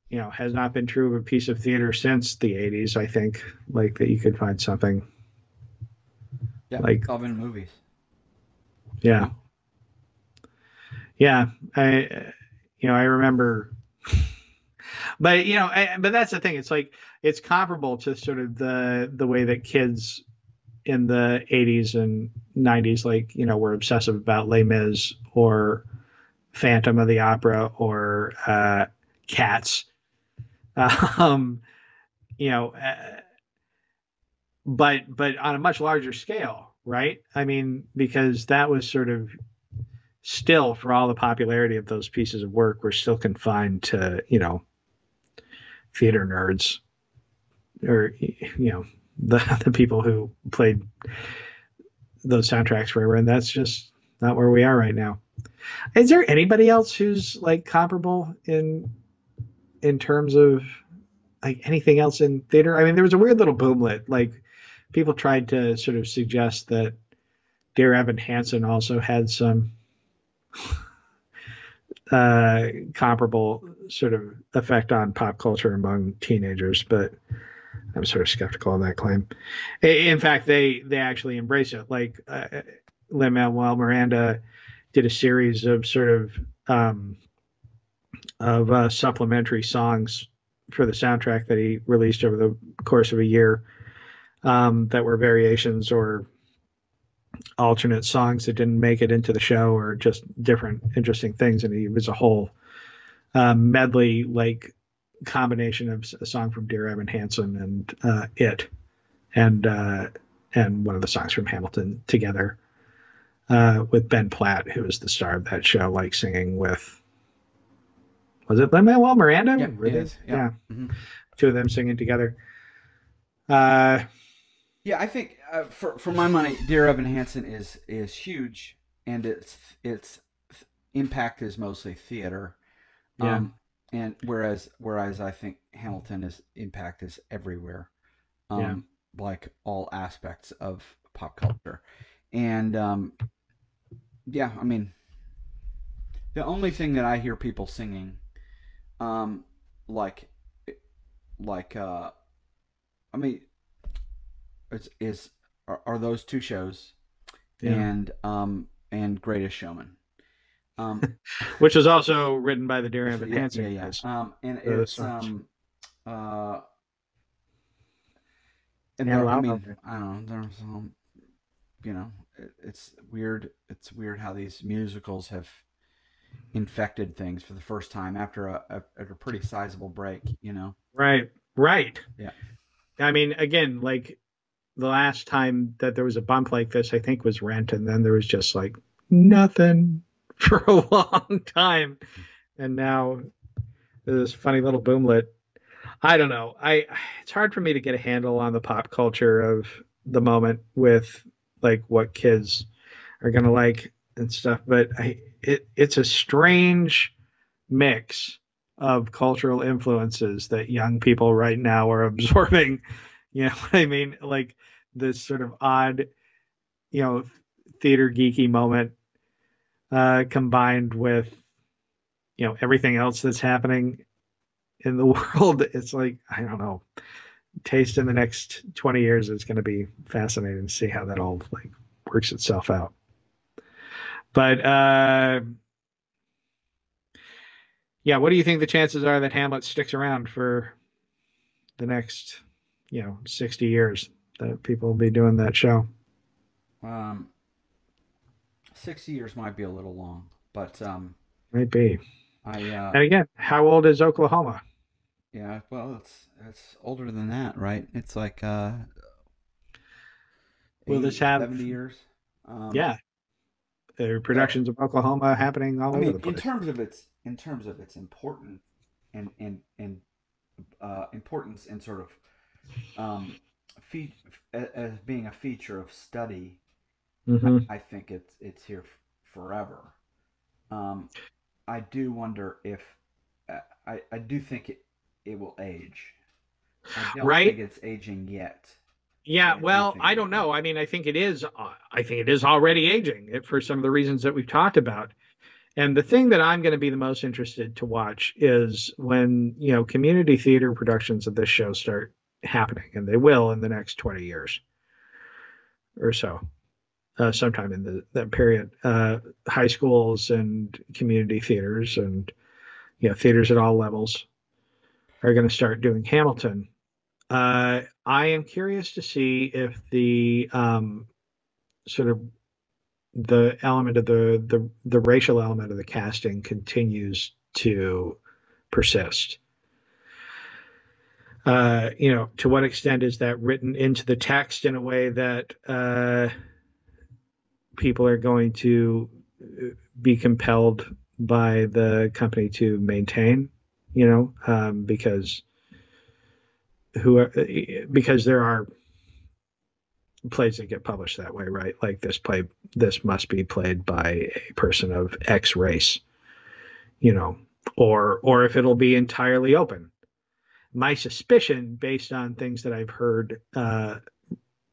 you know, has not been true of a piece of theater since the '80s. I think, like that, you could find something. Yeah, Like- in movies. Yeah, yeah. I, you know, I remember. But you know, I, but that's the thing. It's like it's comparable to sort of the the way that kids in the 80s and 90s like you know were obsessive about Les Mis or Phantom of the Opera or uh, Cats. Um you know uh, but but on a much larger scale right? I mean because that was sort of still for all the popularity of those pieces of work we're still confined to you know theater nerds or you know the the people who played those soundtracks forever, and that's just not where we are right now. Is there anybody else who's like comparable in in terms of like anything else in theater? I mean, there was a weird little boomlet. Like people tried to sort of suggest that Dear Evan Hansen also had some uh, comparable sort of effect on pop culture among teenagers, but I'm sort of skeptical of that claim. In fact, they they actually embrace it. Like uh, Lin Manuel Miranda did a series of sort of um, of uh, supplementary songs for the soundtrack that he released over the course of a year um, that were variations or alternate songs that didn't make it into the show or just different interesting things. And he was a whole uh, medley like combination of a song from Dear Evan Hansen and uh, It, and uh, and one of the songs from Hamilton together uh, with Ben Platt, who was the star of that show, like singing with. Was it Lin Manuel Miranda? Yeah, it is, yeah. Mhm. two of them singing together. Uh, Yeah, I think uh, for for my money, Dear Evan Hansen is is huge, and its its impact is mostly theater. Yeah. Um, and whereas whereas I think Hamilton is impact is everywhere, um, Yeah. like all aspects of pop culture, and um, yeah, I mean, the only thing that I hear people singing, um, like, like, uh, I mean, is is are, are those two shows, Yeah. and um, and Greatest Showman. Um, which was also written by the Dear Evan yeah, Hansen yeah, yeah. Um, and it's um, uh, and Yeah, there, I mean, I don't know. There's um, you know, it, it's weird. It's weird how these musicals have infected things for the first time after a, a, after a pretty sizable break. You know. Right, right. Yeah. I mean, again, like the last time that there was a bump like this, I think was Rent, and then there was just like nothing for a long time, and now this funny little boomlet. I don't know. I it's hard for me to get a handle on the pop culture of the moment with like what kids are gonna like and stuff, but I it it's a strange mix of cultural influences that young people right now are absorbing. You know what I mean? Like this sort of odd, you know, theater geeky moment uh, combined with, you know, everything else that's happening in the world. It's like, I don't know. Taste in the next 20 years is going to be fascinating to see how that all like works itself out. But uh yeah, what do you think the chances are that Hamlet sticks around for the next, you know, 60 years that people will be doing that show? Um, sixty years might be a little long, but um, Might be. I uh, And again, how old is Oklahoma? yeah, well, it's it's older than that, right? It's like uh, Will this 80, have- 70 years? Um, yeah. There are productions of Oklahoma happening all I over mean, the in terms of its in terms of its important and and and uh, importance and sort of um, fe- as being a feature of study, Mhm. I think it's it's here f- forever. Um, I do wonder if uh, I I do think it it will age. I don't Right. think it's aging yet. Yeah, I well, I don't know. I mean, I think it is. uh, I think it is already aging it for some of the reasons that we've talked about. And the thing that I'm going to be the most interested to watch is when you know community theater productions of this show start happening, and they will in the next 20 years or so, uh, sometime in the that period. Uh, high schools and community theaters and you know theaters at all levels are going to start doing Hamilton. Uh, I am curious to see if the um, sort of the element of the, the the racial element of the casting continues to persist. Uh, you know, to what extent is that written into the text in a way that uh, people are going to uh, be compelled by the company to maintain? You know, um, because who are, because there are plays that get published that way, right? Like this play, this must be played by a person of X race, you know, or or if it'll be entirely open. My suspicion, based on things that I've heard uh,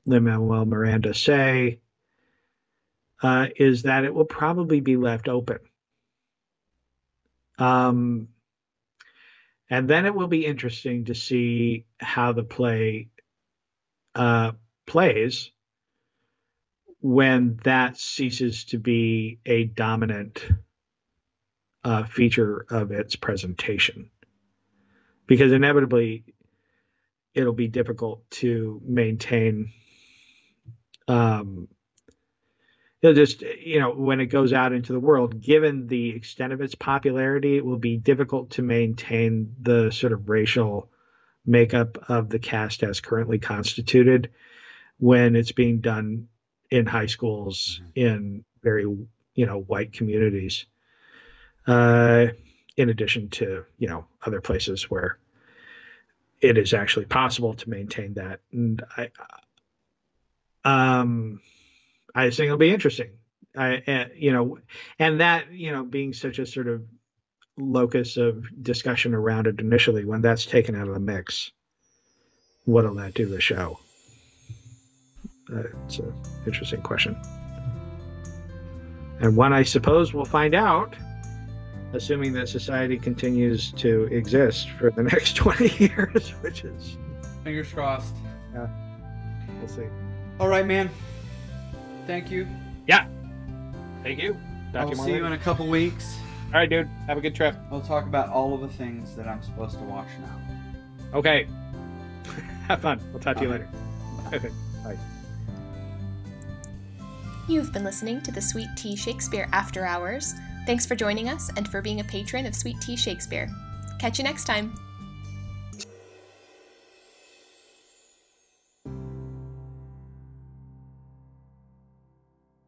Lin Manuel Miranda say, uh, is that it will probably be left open. Um, and then it will be interesting to see how the play uh, plays when that ceases to be a dominant uh, feature of its presentation. Because inevitably, it'll be difficult to maintain. Um, it'll just, you know, when it goes out into the world, given the extent of its popularity, it will be difficult to maintain the sort of racial makeup of the cast as currently constituted when it's being done in high schools in very you know white communities uh, in addition to you know other places where it is actually possible to maintain that. And i um i just think it'll be interesting i uh, you know and that you know being such a sort of locus of discussion around it initially when that's taken out of the mix what'll that do to the show uh, it's an interesting question and one i suppose we'll find out assuming that society continues to exist for the next 20 years which is Fingers crossed. Yeah, we'll see All right, man. Thank you. Yeah. Thank you I will see you in a couple weeks. all right dude have a good trip We'll talk about all of the things that I'm supposed to watch now. okay have fun we'll talk to you later Bye. Bye. You've been listening to the Sweet Tea Shakespeare After Hours. Thanks for joining us and for being a patron of Sweet Tea Shakespeare. Catch you next time.